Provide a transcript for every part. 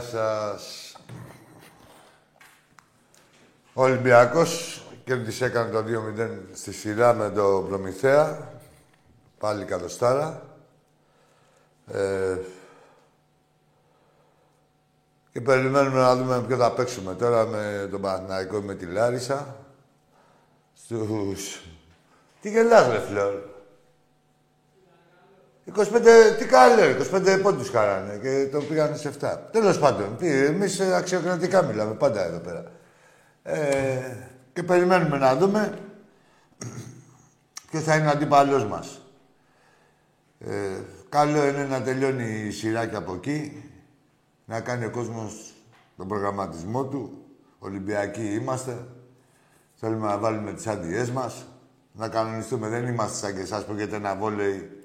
Γεια σας. Ο Ολυμπιακός κέρδισε έκανε το 2-0 στη σειρά με το Προμηθέα. Πάλι καλοστάρα. Ε, και περιμένουμε να δούμε ποιο θα παίξουμε τώρα με τον Παναθηναϊκό ή με τη Λάρισα. Στους... Τι γελάς, ρε Φλόρ. 25, τι καλό, 25 πόντους χαράνε και το πήγανε σε 7. Τέλος πάντων, εμείς αξιοκρατικά μιλάμε πάντα εδώ πέρα. Ε, και περιμένουμε να δούμε ποιο θα είναι ο αντίπαλός μας. Ε, καλό είναι να τελειώνει η σειρά και από εκεί, να κάνει ο κόσμος τον προγραμματισμό του. Ολυμπιακοί είμαστε. Θέλουμε να βάλουμε τις άντιές μας, να κανονιστούμε. Δεν είμαστε σαν και εσάς που έχετε ένα βόλεϊ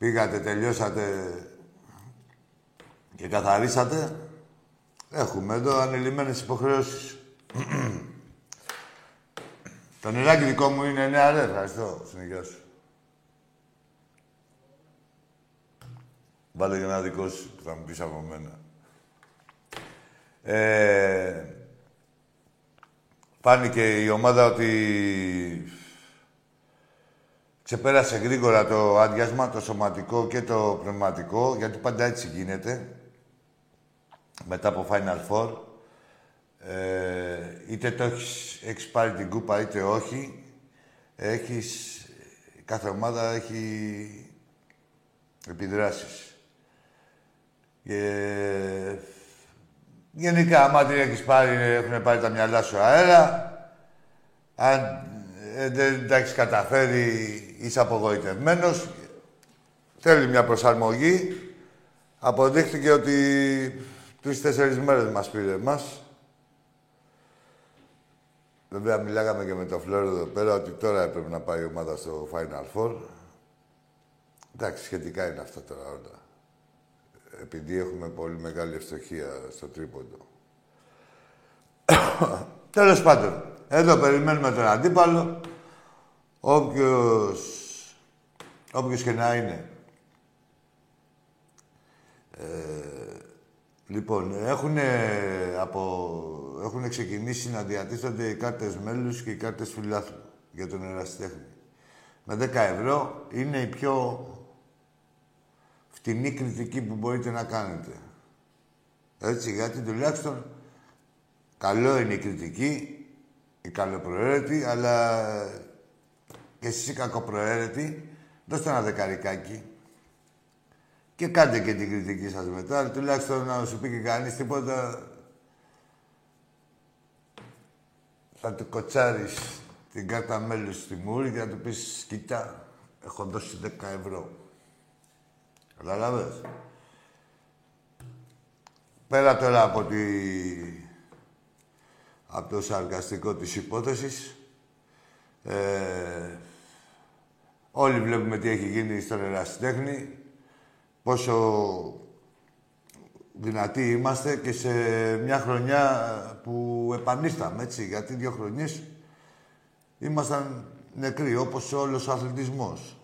Πήγατε, τελειώσατε και καθαρίσατε. Έχουμε εδώ ανελημμένες υποχρεώσεις. Το νεράκι δικό μου είναι νέα, ρε. Ευχαριστώ. Συνεχιά σου. Βάλε για ένα δικό σου που θα μου πεις από μένα. Ε, φάνηκε η ομάδα ότι Ξεπέρασε γρήγορα το άδειασμα, το σωματικό και το πνευματικό, γιατί πάντα έτσι γίνεται. Μετά από Final Four. Ε, είτε το έχεις, έχεις πάρει την κούπα, είτε όχι. Έχεις... Κάθε ομάδα έχει επιδράσεις. Και... Γενικά, άμα την έχεις πάρει, έχουν πάρει τα μυαλά σου αέρα. Αν ε, δεν τα έχεις καταφέρει, είσαι απογοητευμένος, θέλει μια προσαρμογή. Αποδείχθηκε ότι τρεις-τέσσερις μέρες μας πήρε εμάς. Βέβαια, μιλάγαμε και με το Φλόρο εδώ πέρα ότι τώρα έπρεπε να πάει η ομάδα στο Final Four. Εντάξει, σχετικά είναι αυτά τώρα όλα. Επειδή έχουμε πολύ μεγάλη ευστοχία στο τρίποντο. Τέλος πάντων, εδώ περιμένουμε τον αντίπαλο. Όποιος, όποιος και να είναι. Ε, λοιπόν, έχουν, από, έχουν ξεκινήσει να διατίθενται οι κάρτες μέλους και οι κάρτες φιλάθλου για τον ερασιτέχνη. Με 10 ευρώ είναι η πιο φτηνή κριτική που μπορείτε να κάνετε. Έτσι, γιατί τουλάχιστον καλό είναι η κριτική, η καλοπροαίρετη, αλλά και εσείς οι κακοπροαίρετοι, δώστε ένα δεκαρικάκι. Και κάντε και την κριτική σας μετά, τουλάχιστον να σου πει και κανείς τίποτα. Θα του κοτσάρεις την κάρτα μέλους στη μούρη και να του πεις «Κοίτα, έχω δώσει 10 ευρώ». Καταλάβες; Πέρα τώρα από τη... από το σαρκαστικό της υπόθεσης. Ε, όλοι βλέπουμε τι έχει γίνει στον ερασιτέχνη, πόσο δυνατοί είμαστε και σε μια χρονιά που επανήλθαμε, έτσι, γιατί δύο χρονιές ήμασταν νεκροί, όπως όλος ο αθλητισμός.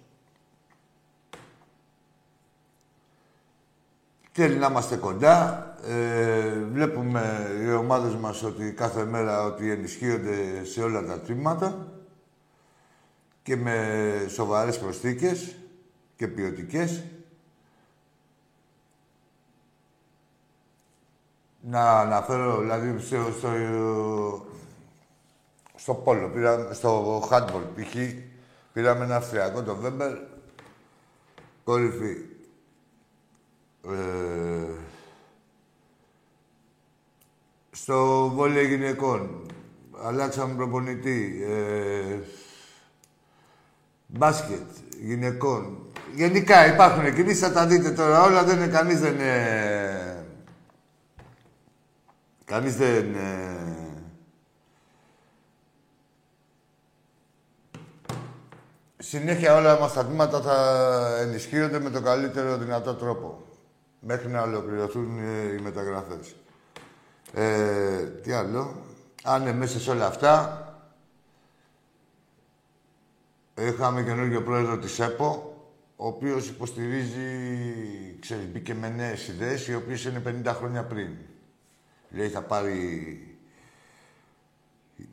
Θέλει να είμαστε κοντά. Ε, βλέπουμε οι ομάδες μας ότι κάθε μέρα ότι ενισχύονται σε όλα τα τμήματα και με σοβαρές προσθήκες και ποιοτικές. Να αναφέρω, δηλαδή, στο, στο, στο πόλο, πήρα, στο handball, π.χ. πήραμε ένα Αυστριακό, το Βέμπερ, κορυφή. Ε, στο βόλιο γυναικών, αλλάξαμε προπονητή. Ε, μπάσκετ γυναικών. Γενικά υπάρχουν κινήσεις, θα τα δείτε τώρα όλα. Δεν είναι κανείς δεν είναι... Κανείς δεν... Είναι... Συνέχεια όλα μας τα τμήματα θα ενισχύονται με τον καλύτερο δυνατό τρόπο. Μέχρι να ολοκληρωθούν ε, οι μεταγραφές. Ε, τι άλλο; Αν είναι μέσα σε όλα αυτά, είχαμε καινούργιο πρόεδρο της ΕΠΟ, ο οποίος υποστηρίζει, ξέρεις, μπήκε με νέες ιδέες, οι οποίες είναι 50 χρόνια πριν. Λέει, θα πάρει...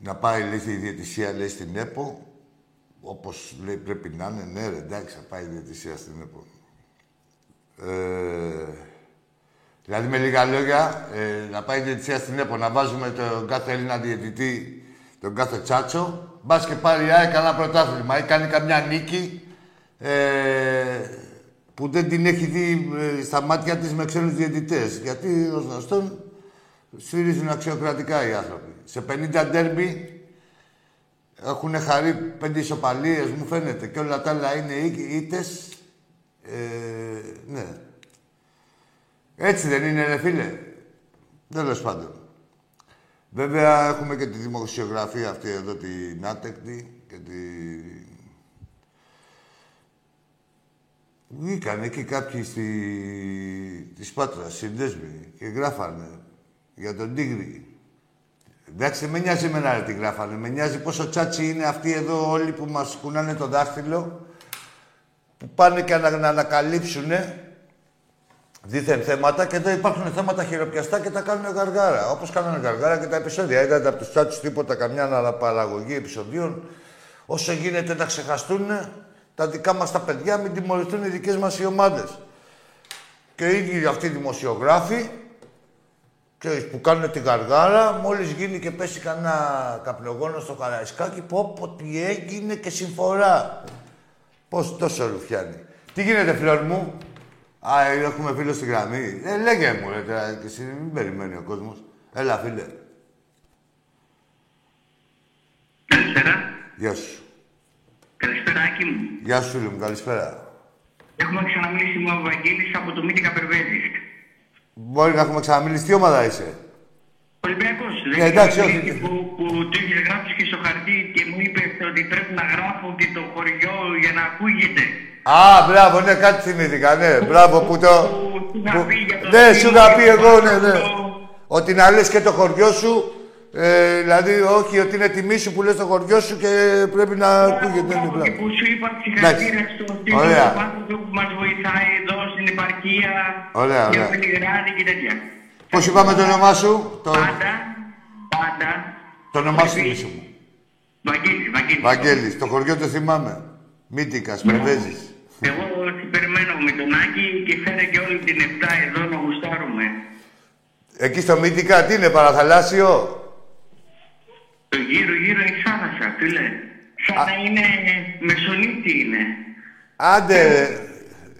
Να πάει, λέει, η διαιτησία, λέει, στην ΕΠΟ, όπως λέει πρέπει να είναι, ναι, ρε, εντάξει, θα πάει η διαιτησία στην ΕΠΟ. Ε, δηλαδή, με λίγα λόγια, ε, να πάει η διαιτησία στην ΕΠΟ, να βάζουμε τον κάθε Έλληνα διαιτητή, τον κάθε τσάτσο, μπας και πάρει η κανένα πρωτάθλημα ή κάνει καμιά νίκη ε, που δεν την έχει δει ε, στα μάτια της με ξένους διαιτητές. Γιατί, ως γνωστόν, σφυρίζουν αξιοκρατικά οι άνθρωποι. Σε 50 ντέρμπι έχουν χαρεί πέντε ισοπαλίες, μου φαίνεται, και όλα τα άλλα είναι ήττες. Ε, ναι. Έτσι δεν είναι, ρε φίλε. Τέλος πάντων. Βέβαια, έχουμε και τη δημοσιογραφία αυτή εδώ, την άτεκτη και τη... Βγήκαν εκεί κάποιοι στη... της Πάτρας, συνδέσμοι, και γράφανε για τον Τίγρη. Εντάξει, με νοιάζει εμένα τι γράφανε. Με νοιάζει πόσο τσάτσι είναι αυτοί εδώ όλοι που μας κουνάνε το δάχτυλο, που πάνε και να, να ανακαλύψουνε δίθεν θέματα και εδώ υπάρχουν θέματα χειροπιαστά και τα κάνουν γαργάρα. Όπως κάνανε γαργάρα και τα επεισόδια. Είδατε από τους τσάτσου τίποτα, καμιά αναπαραγωγή επεισοδίων. Όσο γίνεται να ξεχαστούν τα δικά μας τα παιδιά, μην τιμωρηθούν οι δικές μας οι ομάδες. Και οι ίδιοι αυτοί οι δημοσιογράφοι ξέρεις, που κάνουν τη γαργάρα, μόλις γίνει και πέσει κανένα καπνογόνο στο καραϊσκάκι, πω πω τι έγινε και συμφορά. Πώς τόσο ρουφιάνει. Τι γίνεται, φλόρ μου, Α, έχουμε φίλο στη γραμμή. Ε, λέγε μου, ρε, τώρα, και εσύ, μην περιμένει ο κόσμος. Έλα, φίλε. Καλησπέρα. Γεια σου. Καλησπέρα, Άκη μου. Γεια σου, φίλε μου, καλησπέρα. Έχουμε ξαναμιλήσει με ο Βαγγέλης από το Μύτικα Περβέζης. Μπορεί να έχουμε ξαναμιλήσει. Τι ομάδα είσαι; Ολυμπιακός. Ε, εντάξει, όχι. Που, που του είχε γράψει και στο χαρτί και μου είπες ότι πρέπει να γράφω και το χωριό για να ακούγεται. Α, μπράβο, ναι, κάτι θυμήθηκα, ναι. Μπράβο που το... Που... Ναι, σου είχα πει εγώ, ναι, ναι. Ότι να λες και το χωριό σου, ε, δηλαδή όχι ότι είναι τιμή σου που λες το χωριό σου και πρέπει να ακούγεται. Ναι, και που σου είπα συγχαρητήρια στο σύντομο άνθρωπο που μας βοηθάει εδώ στην επαρχία, ωραία, για Πελιγράδι και τέτοια. Πώς είπαμε το όνομά σου, το... Πάντα, πάντα. Το όνομά σου, μισό μου. Βαγγέλης, Βαγγέλης. Βαγγέλης, το χωριό το θυμάμαι. Μύτικας, Πρεβέζης. Εγώ τι περιμένω με τον Άκη και φέρε και όλη την 7 εδώ να γουστάρουμε. Εκεί στο Μύτικα τι είναι, παραθαλάσσιο; Το γύρω γύρω είναι θάλασσα, φίλε. Σαν να είναι μεσονύτη είναι. Άντε,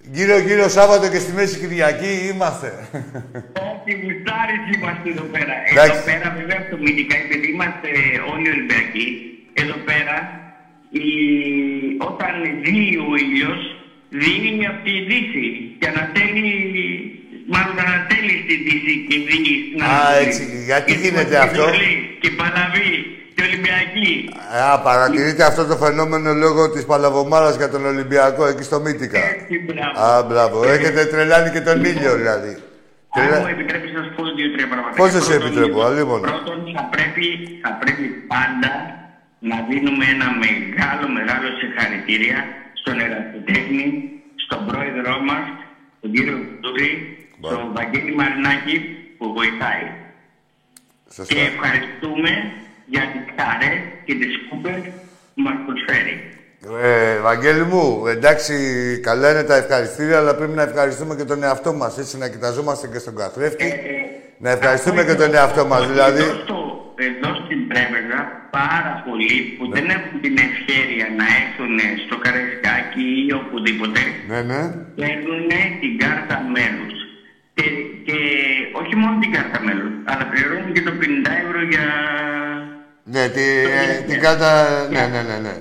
γύρω γύρω Σάββατο και στη Μέση Κυριακή είμαστε. Όχι, γουστάρεις είμαστε εδώ πέρα. Εδώ πέρα βέβαια στο Μύτικα, επειδή είμαστε όλοι Ολυμπιακοί, εδώ πέρα η... όταν βγει ο ήλιος, δίνει από τη Δύση και ανατέλει, μάλλον ανατέλει στη Δύση και δίνει στην Α, έτσι. Γιατί γίνεται αυτό. και Παλαβή και Ολυμπιακή. Α, παρατηρείτε αυτό το φαινόμενο λόγω της Παλαβομάρας για τον Ολυμπιακό εκεί στο Μύτικα. Έτσι, μπράβο. Α, μπράβο. Έχετε τρελάνει και τον ήλιο δηλαδή. Αν μου επιτρέπεις να σου πω δύο-τρία πράγματα. Πώς δεν σε Πρώτον, επιτρέπω, αλλήμον. Πρώτον, θα πρέπει, θα πρέπει πάντα να δίνουμε ένα μεγάλο, μεγάλο συγχαρητήρια στον ερασιτέχνη, στον πρόεδρό μας, τον κύριο Τούρη, στον Βαγγέλη Μαρινάκη που βοηθάει. Και Σωστά. ευχαριστούμε για τις χαρές και τις κούπες που μας προσφέρει. Ε, Βαγγέλη μου, εντάξει, καλά είναι τα ευχαριστήρια, αλλά πρέπει να ευχαριστούμε και τον εαυτό μας. Έτσι, να κοιταζόμαστε και στον καθρέφτη. να ευχαριστούμε και τον εαυτό μας. Δηλαδή, Εδώ, στο- εδώ στην Πρέβεζα πάρα πολλοί που δεν έχουν την ευχαίρεια να έρθουν στο Καραϊσκάκι ή οπουδήποτε ναι, ναι. παίρνουν την κάρτα μέλους. Και, και όχι μόνο την κάρτα μέλους, αλλά πληρώνουν και το 50 ευρώ για... Ναι, τη, ε, την κάρτα. Ναι, ναι, ναι. ναι.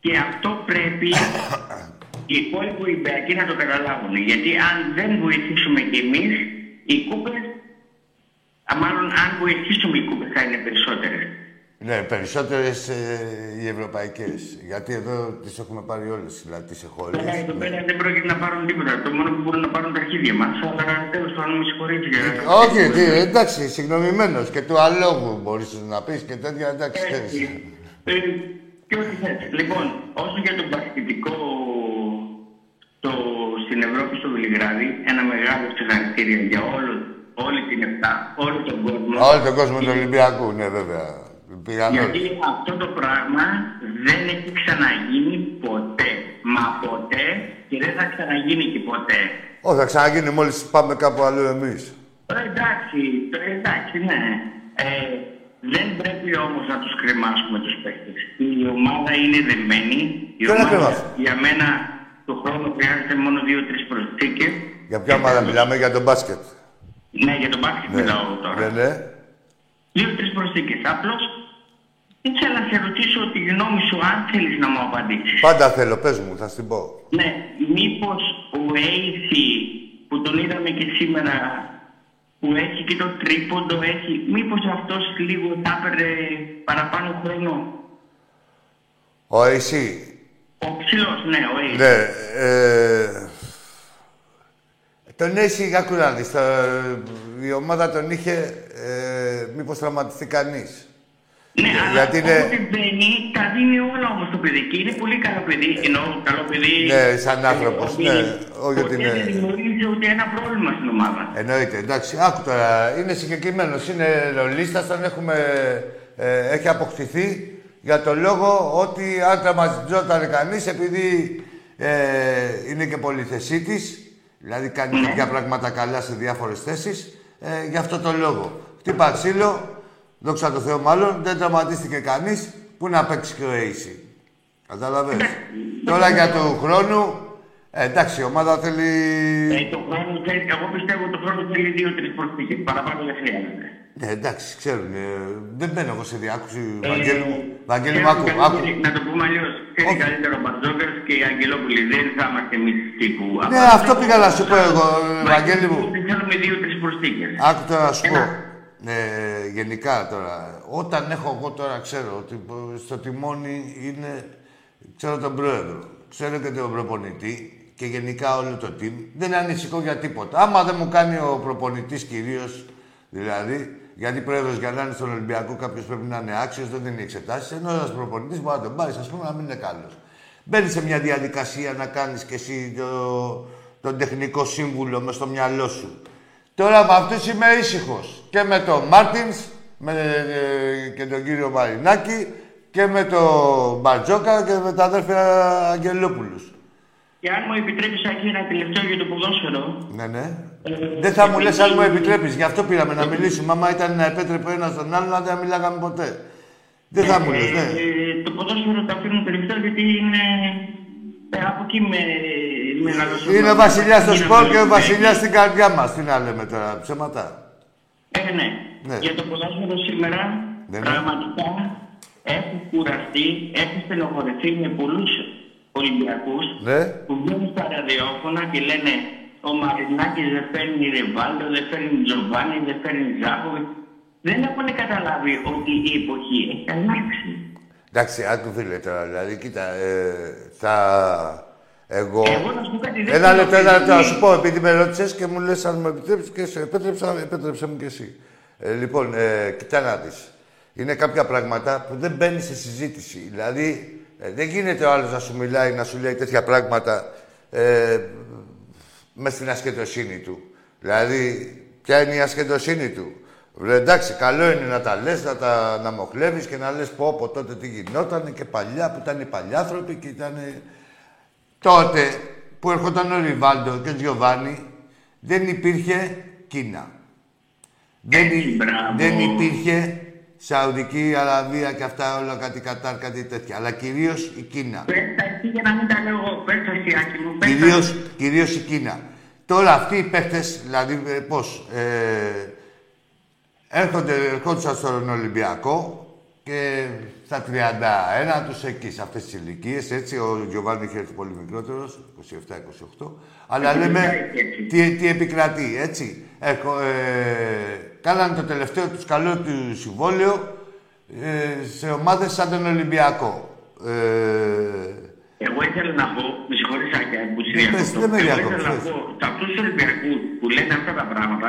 Και αυτό πρέπει οι υπόλοιποι Ολυμπιακοί να το καταλάβουν. Γιατί αν δεν βοηθήσουμε κι εμείς, οι κούπες, α, μάλλον αν βοηθήσουμε οι κούπες θα είναι περισσότερες. Ναι, περισσότερες οι ευρωπαϊκές. Γιατί εδώ τις έχουμε πάρει όλες. Δηλαδή τις έχω όλε. Αλλά εδώ πέρα δεν πρόκειται να πάρουν τίποτα. Το μόνο που μπορούν να πάρουν τα αρχίδια μας. Αλλά τέλος πάντων με συγχωρείτε για... Όχι, τι, εντάξει, συγγνωμημένος και του αλόγου μπορείς να πεις και τέτοια. Εντάξει, Έτσι. ξέρεις. Ε, Και ό,τι θες. Λοιπόν, όσο για τον πασχετικό το, στην Ευρώπη στο Βελιγράδι, ένα μεγάλο συγχαρητήρια για όλο, όλη την ΕΦΤΑ, όλο τον κόσμο. Όλο τον κόσμο του Ολυμπιακού, ναι, βέβαια. Πήγαν Γιατί όλοι. αυτό το πράγμα δεν έχει ξαναγίνει ποτέ. Μα ποτέ και δεν θα ξαναγίνει και ποτέ. Όχι, θα ξαναγίνει μόλις πάμε κάπου αλλού εμείς. Ε, εντάξει, ε, εντάξει, ναι. Ε, δεν πρέπει όμως να τους κρεμάσουμε τους παίκτες. Η ομάδα είναι δεμένη. Η Ποιο να ομάδα κρεμάσουμε; για μένα το χρόνο χρειάζεται μόνο δύο-τρεις προσθήκες. Για ποια ομάδα μιλάμε, για τον μπάσκετ; Ναι, για τον μπάσκετ μιλάω τώρα. Ναι, ναι. Δύο-τρεις προσθήκες. Απλώς ήθελα να σε ρωτήσω τη γνώμη σου αν θέλεις να μου απαντήσεις. Πάντα θέλω, πες μου, θα στην πω. Ναι, μήπως ο Έιθι που τον είδαμε και σήμερα που έχει και το τρίποντο έχει, μήπως αυτός λίγο θα έπαιρνε παραπάνω χρόνο; Ο εσύ. Ο ψηλός, ναι, ο Έιθι. Ναι, ε, τον έχει, άκου να δεις, το- η ομάδα τον είχε, ε, μήπως τραυματιστεί κανείς; Ναι, Για- αλλά γιατί είναι- όποτε μπαίνει, τα δίνει όλα όμως το παιδί και είναι πολύ καλό παιδί, εννοώ καλό παιδί. Ναι, σαν άνθρωπος, ότι ναι, όχι ότι ποτέ είναι- δεν δημιουργήσει ούτε ένα πρόβλημα στην ομάδα. Εννοείται, εντάξει. Άκου τώρα, είναι συγκεκριμένος. Είναι ρολίστας, τον έχουμε. Ε, έχει αποκτηθεί για το λόγο ότι αν τραυματιζόταν κανείς, επειδή ε, είναι και πολυθεσίτη, δηλαδή κάνει τέτοια πράγματα καλά σε διάφορες θέσεις, ε, γι' αυτό το λόγο. Χτύπα ξύλο, δόξα τω Θεώ μάλλον, δεν τραυματίστηκε κανείς που να παίξει και ο AC. Κατάλαβες; Τώρα για του χρόνου, ε, εντάξει, η ομάδα θέλει. Ε, το χρόνο θέλει, εγώ πιστεύω το χρόνο θέλει δύο-τρει προσθήκες, παραπάνω δεν χρειάζεται. Ναι, εντάξει, ξέρουν. Ε, δεν μπαίνω εγώ σε διάκουση. Ε, Βαγγέλη μου, Βαγγέλη μου, ξέρουν άκου, καλύτερα- άκου. Να το πούμε αλλιώς. Ξέρει Όχι. καλύτερο ο Μπαρτζόκερ και η Αγγελόπουλη. Δεν θα είμαστε εμείς τύπου. Ναι, αυτό πήγα να σου πω εγώ, Βαγγέλη μου. Δεν θέλουμε δύο-τρει προσθήκε. Άκου τώρα να σου πω. Ένα. Ε, γενικά τώρα, όταν έχω εγώ τώρα, ξέρω ότι στο τιμόνι είναι, ξέρω τον πρόεδρο, ξέρω και τον προπονητή και γενικά όλο το team, δεν ανησυχώ για τίποτα. Άμα δεν μου κάνει ο προπονητής κυρίως, δηλαδή, γιατί πρόεδρος για να είναι στον Ολυμπιακό κάποιος πρέπει να είναι άξιος, δεν δίνει εξετάσεις, ενώ ένας προπονητής μπορεί να τον πάρεις, ας πούμε, να μην είναι καλός. Μπαίνεις σε μια διαδικασία να κάνεις και εσύ το, τον τεχνικό σύμβουλο μες στο μυαλό σου. Τώρα με αυτούς είμαι ήσυχος. Και με τον Μάρτινς με, ε, και τον κύριο Μαρινάκη και με τον Μπαρτζόκα και με τα αδέρφια Αγγελόπουλους. Και αν μου επιτρέπεις, Άκη, ένα τελευταίο για το ποδόσφαιρο. Ναι, ναι. Ε, Δεν θα μου λες αν μου επειδή- επιτρέπεις. Γι' αυτό πήραμε να μιλήσουμε. Άμα ήταν να επέτρεπε ο ένας τον άλλον, δεν θα μιλάγαμε ποτέ. Δεν θα μου λες, ναι. Ε, το ποδόσφαιρο το αφήνω τελευταίο γιατί είναι. Ε, από εκεί με. μεγαλώσαμε. Είναι ο βασιλιάς στο Είναι σπορ και ο Ολυμπιακοί. βασιλιάς στην καρδιά μας. Τι να λέμε τώρα, ψέματα. Ε, ναι. Ναι. Για το ποδόσφαιρο σήμερα Ναι, ναι. πραγματικά έχω κουραστεί, έχω στενοχωρηθεί με πολλούς Ολυμπιακούς Ναι. που βγαίνουν στα ραδιόφωνα και λένε Ο Μαρινάκης δεν φέρνει Ρεβάλτο, δεν φέρνει Τζοβάνι, δεν φέρνει Ζάχοβιτς. δεν έχουν καταλάβει ότι η εποχή έχει αλλάξει. Εντάξει, άκου φίλε τώρα, δηλαδή, κοίτα, ε, θα... Εγώ... Εγώ να σου πω κάτι δεν Ένα θέλω λεπτό, ένα λεπτό, να παιδί. σου πω, επειδή με ρώτησες και μου λες αν μου επιτρέψεις και σε επέτρεψα, επέτρεψε μου και εσύ. Ε, λοιπόν, ε, κοιτά να δεις. Είναι κάποια πράγματα που δεν μπαίνει σε συζήτηση. Δηλαδή, ε, δεν γίνεται ο άλλος να σου μιλάει, να σου λέει τέτοια πράγματα ε, μες στην ασκετοσύνη του. Δηλαδή, ποια είναι η ασκετοσύνη του; Βρε, εντάξει, καλό είναι να τα λες, να τα να μοχλεύεις και να λες πω από τότε τι γινόταν και παλιά που ήταν οι παλιάθρωποι και ήταν Τότε που έρχονταν ο Ριβάλντο και ο Τζιοβάνι, δεν υπήρχε Κίνα. Δεν, Έτσι, υ- μπράβο. δεν υπήρχε Σαουδική Αραβία και αυτά όλα κάτι Κατάρ, κάτι τέτοια. Αλλά κυρίως η Κίνα. Πες τα εσύ για να μην τα λέω εγώ. Πες τα εσύ, Άκη μου. Πες τα. Κυρίως, κυρίως η Κίνα. Τώρα αυτοί οι παίχτες, δηλαδή ε, πώς, ε, έρχονται, ερχόντουσαν στον Ολυμπιακό και στα 31 τους εκεί, σε αυτές τις ηλικίες, έτσι, ο Γιωβάνι είχε έρθει πολύ μικρότερος, 27-28, αλλά λέμε έτσι. τι, τι επικρατεί, έτσι. Έρχο, ε, κάνανε το τελευταίο τους καλό του συμβόλαιο ε, σε ομάδες σαν τον Ολυμπιακό. Ε, Εγώ ήθελα να πω, με συγχωρείς Άκη, που σε Ναι, πες, διακόπτω. δεν με Εγώ διακόπτεις, ήθελα να πες. πω, σε αυτούς τους Ολυμπιακούς που λένε αυτά τα πράγματα,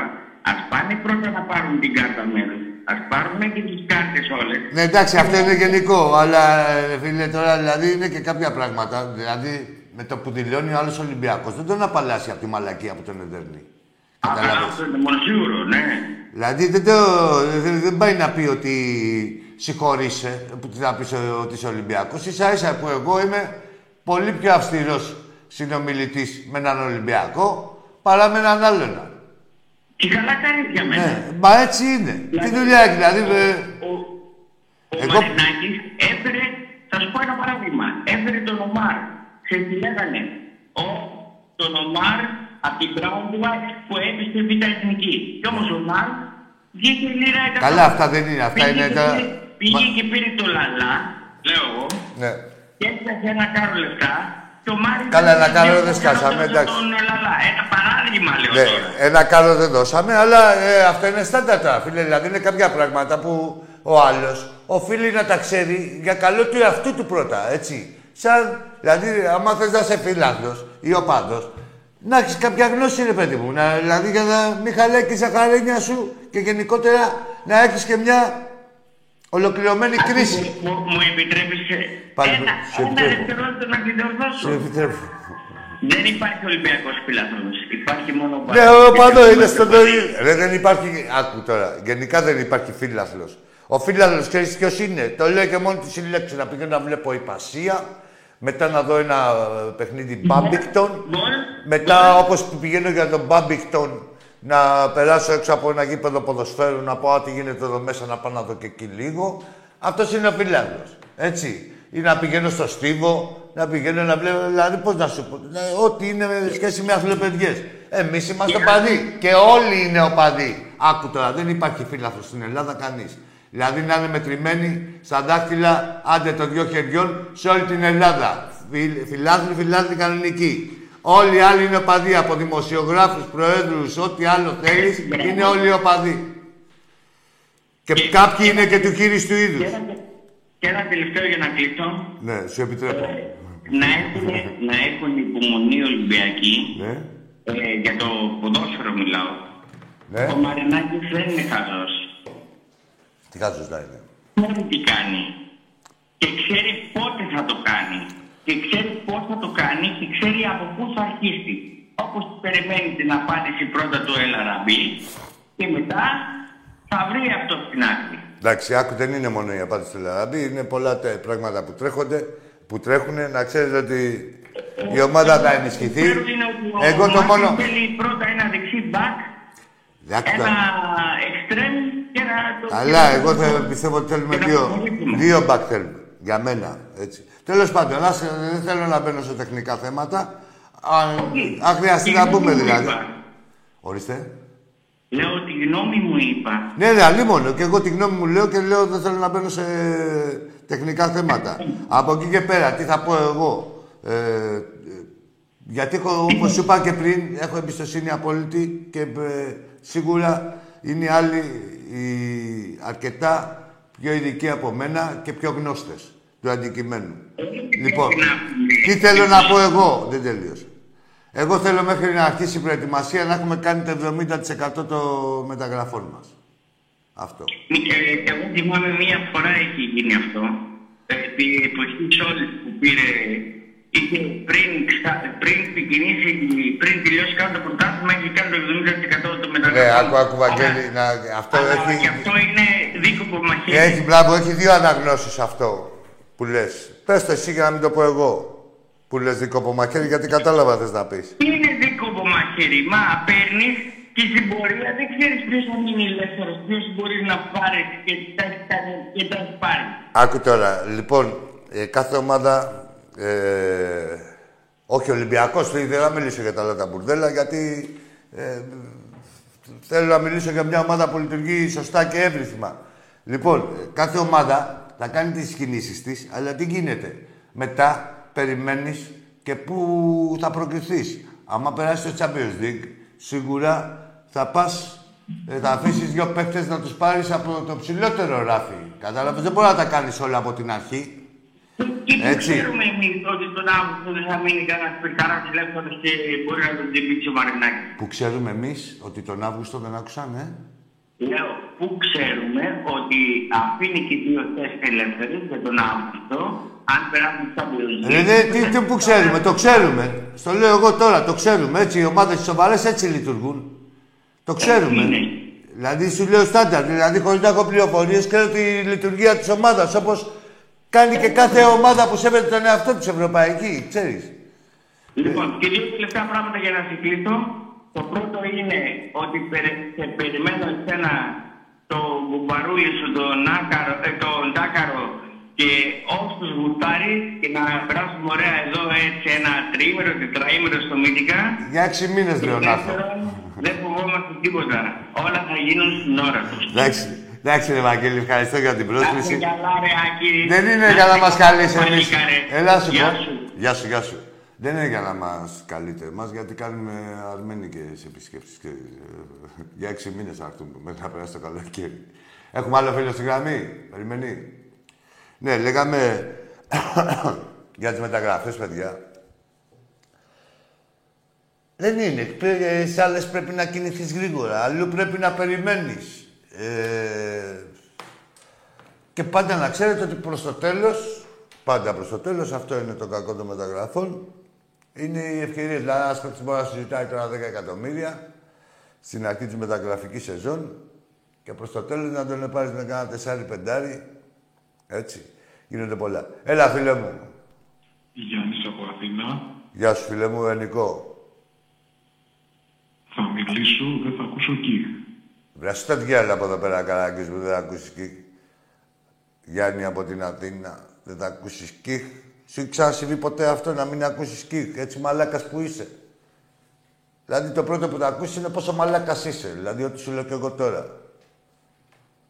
ας πάνε πρώτα να πάρουν την κάρτα μέρους. Ας πάρουν και τις κάρτες όλες. Ναι, εντάξει, αυτό είναι γενικό. Αλλά ε, φίλε, τώρα δηλαδή είναι και κάποια πράγματα. Δηλαδή με το που δηλώνει ο άλλος Ολυμπιακός δεν τον απαλλάσσει από τη μαλακία που τον εδέρνει. Α, Καταλάβες. αυτό είναι μόνο σίγουρο, ναι. Δηλαδή δεν, το, δεν, δεν πάει να πει ότι συγχωρείσαι, που τι θα πεις ότι είσαι Ολυμπιακός. σα ίσα που εγώ είμαι πολύ πιο αυστηρός συνομιλητής με έναν Ολυμπιακό παρά με έναν άλλον. Και καλά κάνει για μένα. Ναι, μα έτσι είναι. Τι δουλειά έχει, δηλαδή. ε, Ο, ο Εγώ- Μαρινάκης έφερε, θα σου πω ένα παράδειγμα, έφερε τον Ομάρ. Ξέρεις τι λέγανε; Ο, τον Ομάρ από την Brown White που έπεσε β' εθνική. Κι όμως ο Ομάρ βγήκε λίρα εκατό. Καλά, αυτά δεν είναι. Αυτά Πήγε είναι και τα. πήρε- Πήγε Μα- και πήρε το Λαλά, λέω εγώ, Ναι. και έφτασε ένα κάρο λεφτά. Και ο Μάρι Καλά, ένα κάρο δεν σκάσαμε, εντάξει. Τον Λαλά. Ένα παράδειγμα λέω Ναι, τώρα. ένα καλό δεν δώσαμε, αλλά ε, αυτό είναι στάνταρ τώρα, φίλε. Δηλαδή είναι κάποια πράγματα που ο άλλος οφείλει να τα ξέρει για καλό του εαυτού του πρώτα, έτσι. Σαν, δηλαδή, άμα θες να είσαι φίλαθλος ή οπαδός, να έχεις κάποια γνώση, ρε παιδί μου. Να, δηλαδή, για να μην χαλάει και η ζαχαρένια σου και γενικότερα να έχεις και μια ολοκληρωμένη κρίση. Μου, μου, μου επιτρέπεις ε, Πάλι, ένα, σε ένα επιτρέπω. δευτερόλεπτο να την διορθώσω. Σου επιτρέπω. Δεν υπάρχει Ολυμπιακός φιλάθλος. Υπάρχει μόνο ο Ναι, ο παντό είναι στον ίδιο. Ρε, δεν υπάρχει. Άκου τώρα. Γενικά δεν υπάρχει φίλαθλο. Ο φίλαθλο ξέρεις ποιος είναι; Το λέω και μόνο τη συλλέξη. Να πηγαίνω να βλέπω υπασία. Μετά να δω ένα ε, παιχνίδι Μπάμπικτον. Μετά, όπως πηγαίνω για τον Μπάμπικτον, να περάσω έξω από ένα γήπεδο ποδοσφαίρου, να πω ό,τι γίνεται εδώ μέσα, να πάω να δω και εκεί λίγο. Αυτός είναι ο φιλάθλο. Έτσι. Ή να πηγαίνω στο στίβο, να πηγαίνω να βλέπω. Δηλαδή, πώς να σου πω. ναι, Ό,τι είναι με σχέση με αθλοπαιδιές. Εμείς είμαστε οπαδοί. Και όλοι είναι οπαδοί. Άκου τώρα, δεν υπάρχει φίλαθρος στην Ελλάδα κανείς. Δηλαδή να είναι μετρημένοι στα δάχτυλα, άντε των δυο χεριών, σε όλη την Ελλάδα. Φιλ- Φιλάθλοι, φιλάθλοι κανονικοί. Όλοι οι άλλοι είναι οπαδοί, από δημοσιογράφους, προέδρους, ό,τι άλλο θέλεις, είναι όλοι οπαδοί. Και κάποιοι είναι και του χείριστου του Και είδους. ένα, και ένα τελευταίο για να κλείσω. Ναι, σου επιτρέπω. Να έχουν, να έχουν υπομονή Ολυμπιακοί. Ναι, Ε, για το ποδόσφαιρο μιλάω. ναι. Ο Μαρινάκης δεν είναι χαζός. Τι κάτω να είναι. Ξέρει τι κάνει. Και ξέρει πότε θα το κάνει. Και ξέρεις πώς θα το κάνει και ξέρει από πού θα αρχίσει. Όπως περιμένει την απάντηση πρώτα του Ελαραμπή και μετά θα βρει αυτό στην άκρη. Εντάξει, άκου δεν είναι μόνο η απάντηση του Λαραμπή, είναι πολλά τε- πράγματα που τρέχονται, που τρέχουν. Να ξέρετε ότι η ομάδα θα ενισχυθεί. Ξέρω είναι ότι ο Εγώ το Μάκης μόνο. θέλει πρώτα ένα δεξί back, Άκου ένα τα- extreme και ένα... το- Καλά, εγώ θα, πιστεύω ότι θέλουμε Ένα δύο, απολύτημα. δύο back θέλουμε. Για μένα, έτσι. Τέλος πάντων, ας, δεν θέλω να μπαίνω σε τεχνικά θέματα. Αν, Όχι. αν χρειαστεί Τη να γνώμη πούμε μου δηλαδή. είπα; Ορίστε. Λέω τη γνώμη μου είπα. Ναι, ναι, αλλήμον. Και εγώ τη γνώμη μου λέω και λέω δεν θέλω να μπαίνω σε τεχνικά θέματα. Από εκεί και πέρα, τι θα πω εγώ; Ε, ε, γιατί έχω, όπως σου είπα και πριν, έχω εμπιστοσύνη απόλυτη και ε, σίγουρα είναι οι άλλοι οι αρκετά πιο ειδικοί από μένα και πιο γνώστες του αντικειμένου. λοιπόν, τι θέλω να πω εγώ, δεν τελείωσα. Εγώ θέλω μέχρι να αρχίσει η προετοιμασία να έχουμε κάνει το 70% των μεταγραφών μας. Αυτό. Και εγώ θυμάμαι μία φορά έχει γίνει αυτό. Επί εποχής όλης που πήρε είχε πριν, πριν ξεκινήσει, πριν τελειώσει κάτω το πρωτάθλημα, έχει κάνει το 70% των μεταγραφών. Ναι, άκου, άκου, Βαγγέλη, να, αυτό Αλλά έχει... και αυτό είναι δίκοπο μαχαίρι. Έχει, μπράβο, έχει δύο αναγνώσεις αυτό που λες. Πες το εσύ για να μην το πω εγώ. Που λες δίκοπο μαχαίρι, γιατί κατάλαβα θες να πεις. Τι είναι δίκοπο μαχαίρι, μα παίρνεις και στην πορεία δεν ξέρεις ποιος θα μείνει ελεύθερος, ποιος μπορείς να πάρεις και τα έχει κάνει και τα έχει πάρει. Άκου τώρα, λοιπόν, ε, κάθε ομάδα. Ε, όχι Ολυμπιακός, δεν θα μιλήσω για τα άλλα τα μπουρδέλα, γιατί ε, θέλω να μιλήσω για μια ομάδα που λειτουργεί σωστά και εύρυθμα. Λοιπόν, ε, κάθε ομάδα θα κάνει τις κινήσεις της, αλλά τι γίνεται. Μετά περιμένεις και πού θα προκριθείς. Άμα περάσεις το Champions League, σίγουρα θα πας, ε, θα αφήσεις δύο παίκτες να τους πάρεις από το ψηλότερο ράφι. Κατάλαβες, δεν μπορεί να τα κάνεις όλα από την αρχή. Και που Έτσι. ξέρουμε εμείς ότι τον Αύγουστο δεν θα μείνει κανένας παιχταρά ελεύθερο και μπορεί να τον τυπήσει ο Μαρινάκης; Που ξέρουμε εμείς ότι τον Αύγουστο δεν άκουσαν, ε; Λέω, πού ξέρουμε ότι αφήνει και δύο θέσει ελεύθερε για τον Αύγουστο, αν περάσουν στα Ρε, ναι, τι, τι που ξέρουμε, το ξέρουμε. Στο λέω εγώ τώρα, το ξέρουμε. Έτσι, οι ομάδες οι σοβαρές έτσι λειτουργούν. Το ξέρουμε. είναι. Δηλαδή, σου λέω στάνταρ. Δηλαδή, χωρίς να έχω πληροφορίες, ξέρω τη λειτουργία της ομάδας. Όπως κάνει και κάθε ομάδα που σέβεται τον εαυτό της Ευρωπαϊκή, ξέρεις. Λοιπόν, και δύο τελευταία πράγματα για να συγκλείσω. Το πρώτο είναι ότι περι- σε περιμένω εσένα το μπουμπαρούλι σου, τον, άκαρο, ε, τον τάκαρο και όσους γουστάρει και να περάσουμε ωραία εδώ έτσι ένα τριήμερο, τετραήμερο στο Μύτικα. Για έξι μήνες λέω να έρθω. Δεύτερον, δεν φοβόμαστε τίποτα. Όλα θα γίνουν στην ώρα τους. Εντάξει, εντάξει, ρε Βαγγέλη, ευχαριστώ για την Κάτσε πρόσκληση. καλά ρε Άκη. Δεν είναι για να μας καλείς εμείς. Μαλίκα, ρε. Έλα σου Γεια πω. σου. Γεια σου, γεια σου. Δεν είναι για να μας καλείτε εμάς, γιατί κάνουμε αρμένικες επισκέψεις. Και, ε, για έξι μήνες θα έρθουμε, μέχρι να περάσει το καλοκαίρι. Έχουμε άλλο φίλο στη γραμμή. Περιμένει. Ναι, λέγαμε για τις μεταγραφές, παιδιά. Δεν είναι. Πρέ- ε, Σε άλλες πρέπει να κινηθείς γρήγορα. Αλλού πρέπει να περιμένεις. Ε, και πάντα να ξέρετε ότι προς το τέλος, πάντα προς το τέλος, αυτό είναι το κακό των μεταγραφών, είναι οι ευκαιρίες. Δηλαδή, ένας παίκτης μπορεί να συζητάει τώρα 10 εκατομμύρια στην αρχή της μεταγραφικής σεζόν και προς το τέλος να τον πάρεις με κανένα τεσσάρι πεντάρι. Έτσι. Γίνονται πολλά. Έλα, φίλε μου. Γιάννης από Αθήνα. Γεια σου, φίλε μου, Ενικό. Θα μιλήσω, δεν θα ακούσω εκεί. Βρες το διάλογο από εδώ πέρα, καράγκης μου, δεν θα ακούσεις κιχ. Γιάννη από την Αθήνα, δεν θα ακούσεις κιχ. Σου έχει ξανασυμβεί ποτέ αυτό, να μην ακούσεις κιχ. Έτσι μαλάκας που είσαι; Δηλαδή το πρώτο που θα ακούσεις είναι πόσο μαλάκας είσαι. Δηλαδή ό,τι σου λέω και εγώ τώρα.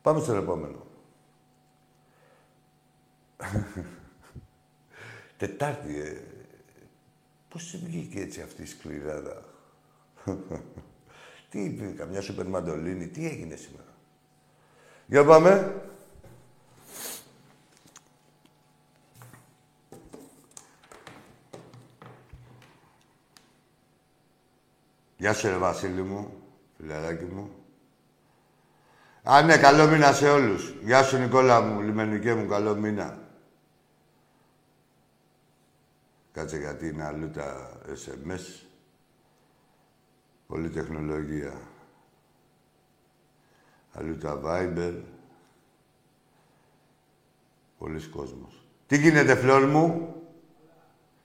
Πάμε στο επόμενο. Τετάρτη, ε. Πώς σου βγήκε έτσι αυτή η σκληράδα; τι είπε, καμιά σούπερ μαντολίνη, τι έγινε σήμερα; Για πάμε. Γεια σου, ρε Βασίλη μου, φιλαράκι μου. Α, ναι, καλό μήνα σε όλους. Γεια σου, Νικόλα μου, λιμενικέ μου, καλό μήνα. Κάτσε γιατί είναι αλλού τα SMS. Πολύ τεχνολογία. Αλλού τα Viber. Πολλοί κόσμος. Τι γίνεται, φλόρ μου;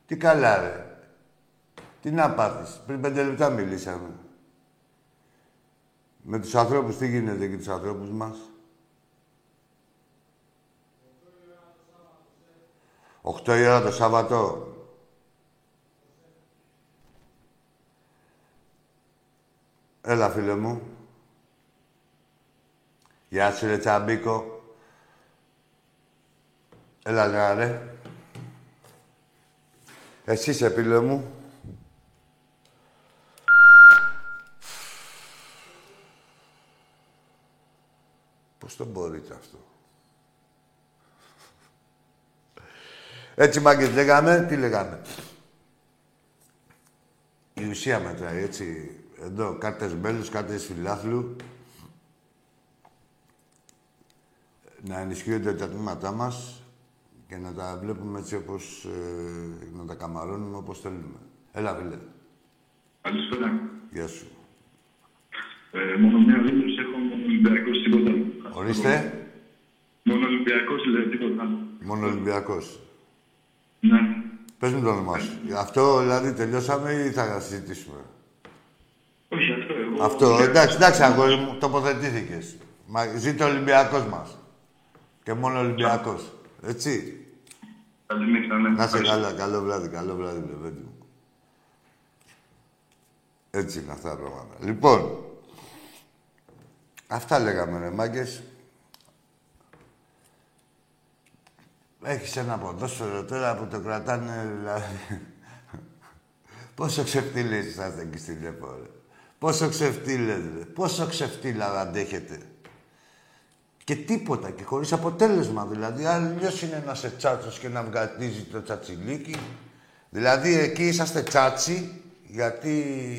Τι καλά, ρε. Τι να πάθεις. Πριν πέντε λεπτά μιλήσαμε. Με τους ανθρώπους τι γίνεται και τους ανθρώπους μας; Οχτώ η ώρα το Σάββατο. Έλα, φίλε μου. Γεια σου, ρε Τσαμπίκο. Έλα, ναι, ρε. Εσύ είσαι, φίλε μου. Πώς το μπορείτε αυτό; Έτσι, μάγκες, λέγαμε, τι λέγαμε; Η ουσία μετράει, έτσι. Εδώ, κάρτες μπέλους, κάρτες φιλάθλου. Να ενισχύονται τα τμήματά μας και να τα βλέπουμε έτσι όπως... Ε, να τα καμαρώνουμε όπως θέλουμε. Έλα, φίλε. Καλησπέρα. Γεια σου. Ε, μόνο μία δήλωση έχω μόνο Ολυμπιακός τίποτα άλλο. Ορίστε. Μόνο Ολυμπιακός λέει τίποτα άλλο. Μόνο Ολυμπιακός. Ναι. Πες μου το όνομά σου. Αυτό δηλαδή τελειώσαμε ή θα συζητήσουμε; Όχι αυτό εγώ. Αυτό, εντάξει, εντάξει, αγόρι μου, τοποθετήθηκες. Μα ζει το Ολυμπιακός μας. Και μόνο Ολυμπιακός. Έτσι. Καληνύχτα, ναι. Να σε Ευχαριστώ. καλά, καλό βράδυ, καλό βράδυ, λεβέντι μου. Έτσι είναι αυτά τα πράγματα. Λοιπόν, αυτά λέγαμε, ρε μάγκες. Έχεις ένα ποδόσφαιρο τώρα που το κρατάνε, δηλαδή... Πόσο ξεφτύλες είσαστε εκεί στη Λεπό, ρε. Πόσο ξεφτύλες, ρε. Πόσο ξεφτύλα αντέχετε. Και τίποτα και χωρίς αποτέλεσμα. Δηλαδή, αλλιώς είναι να σε τσάτσος και να βγατίζει το τσατσιλίκι. Δηλαδή, εκεί είσαστε τσάτσι, γιατί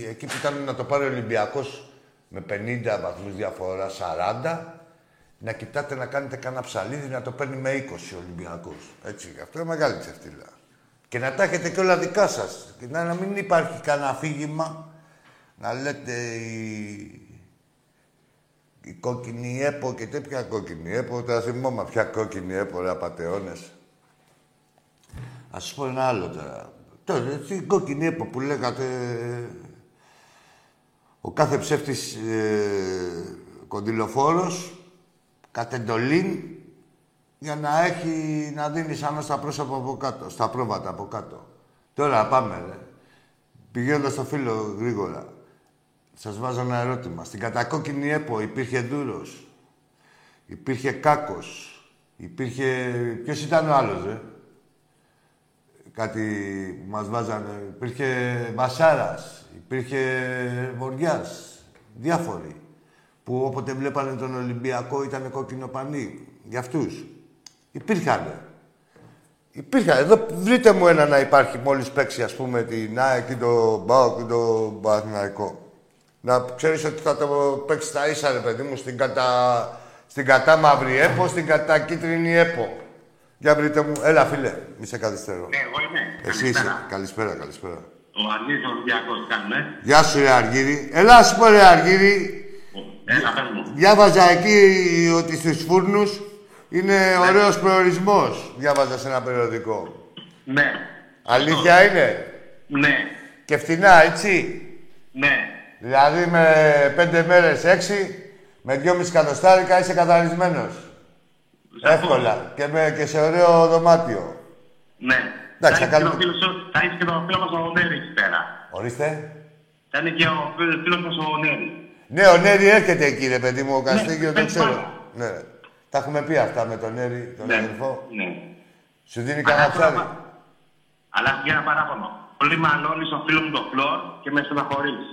εκεί που ήταν να το πάρει ο Ολυμπιακός με 50 βαθμούς διαφορά, 40, να κοιτάτε να κάνετε κάνα ψαλίδι να το παίρνει με 20 ο Ολυμπιακός. Έτσι, αυτό είναι μεγάλη ξεφτύλα. Και να τα έχετε και όλα δικά σας. Και να, να μην υπάρχει κανένα αφήγημα να λέτε η, η κόκκινη ΕΠΟ και τέτοια κόκκινη ΕΠΟ. Τα θυμόμαι πια κόκκινη ΕΠΟ, ρε απατεώνες. Ας σου πω ένα άλλο τώρα. Τώρα, η κόκκινη ΕΠΟ που λέγατε... Ο κάθε ψεύτης ε, κοντιλοφόρος, κατεντολήν, για να έχει, να δίνει σαν στα πρόσωπα από κάτω, στα πρόβατα από κάτω. Τώρα πάμε, ρε. Πηγαίνοντας στο φίλο γρήγορα. Σας βάζω ένα ερώτημα. Στην κατακόκκινη ΕΠΟ υπήρχε Δούρος. Υπήρχε Κάκος. Υπήρχε... Ποιος ήταν ο άλλος, ρε; Κάτι που μας βάζανε. Υπήρχε Βασάρας. Υπήρχε Βοριάς. Διάφοροι. Που όποτε βλέπανε τον Ολυμπιακό ήταν κόκκινο πανί. Για αυτούς. Υπήρχαν. Υπήρχαν. Εδώ βρείτε μου ένα να υπάρχει μόλις παίξει, ας πούμε, την ΑΕΚ ή το ΜΠΑΟ και το Παναθηναϊκό. Να ξέρεις ότι θα το παίξει τα ίσα, ρε παιδί μου, στην κατά, στην κατά μαύρη ΕΠΟ, στην κατά κίτρινη ΕΠΟ. Για βρείτε μου. Έλα, φίλε. Μη σε καθυστερώ. Ναι, εγώ είμαι. Εσύ είσαι. Καλησπέρα. Καλησπέρα, καλησπέρα. Ο Αργύρης Ολυμπιακός κάνουμε. Γεια σου, ρε Αργύρη. Έλα, σου πω, ρε Αργύρη. Έλα, πες μου. Διάβαζα εκεί ότι στους φούρνους είναι ωραίος προορισμός. Διάβαζα σε ένα περιοδικό. Ναι. Αλήθεια είναι; Ναι. Και φτηνά, έτσι; Ναι. Δηλαδή με πέντε μέρες έξι, με δυόμιση κατοστάρικα είσαι καθαρισμένος. Σαφώς. Εύκολα. Και, με, και σε ωραίο δωμάτιο. Ναι. Εντάξει, θα θα έχει και κάνουμε- ο φίλος σου- Θα έχει και τον φίλο μας ο Νέρη εκεί πέρα. Ορίστε. Θα είναι και ο φίλος φίλος μας ο Νέρη. Ναι, ο Νέρη έρχεται εκεί, ρε παιδί μου, ο Καστίγιο, το παίζει ξέρω. μπάλα. Ναι. Τα έχουμε πει αυτά με τον Νέρη, τον Ναι. αδελφό. Ναι. Σου δίνει Αλλά κανένα έχω ψάρι. ένα πα- Αλλά έχω και ένα παράπονο. Πολύ μαλώνεις ο φίλος μου το φλόρ και με στεναχωρείς.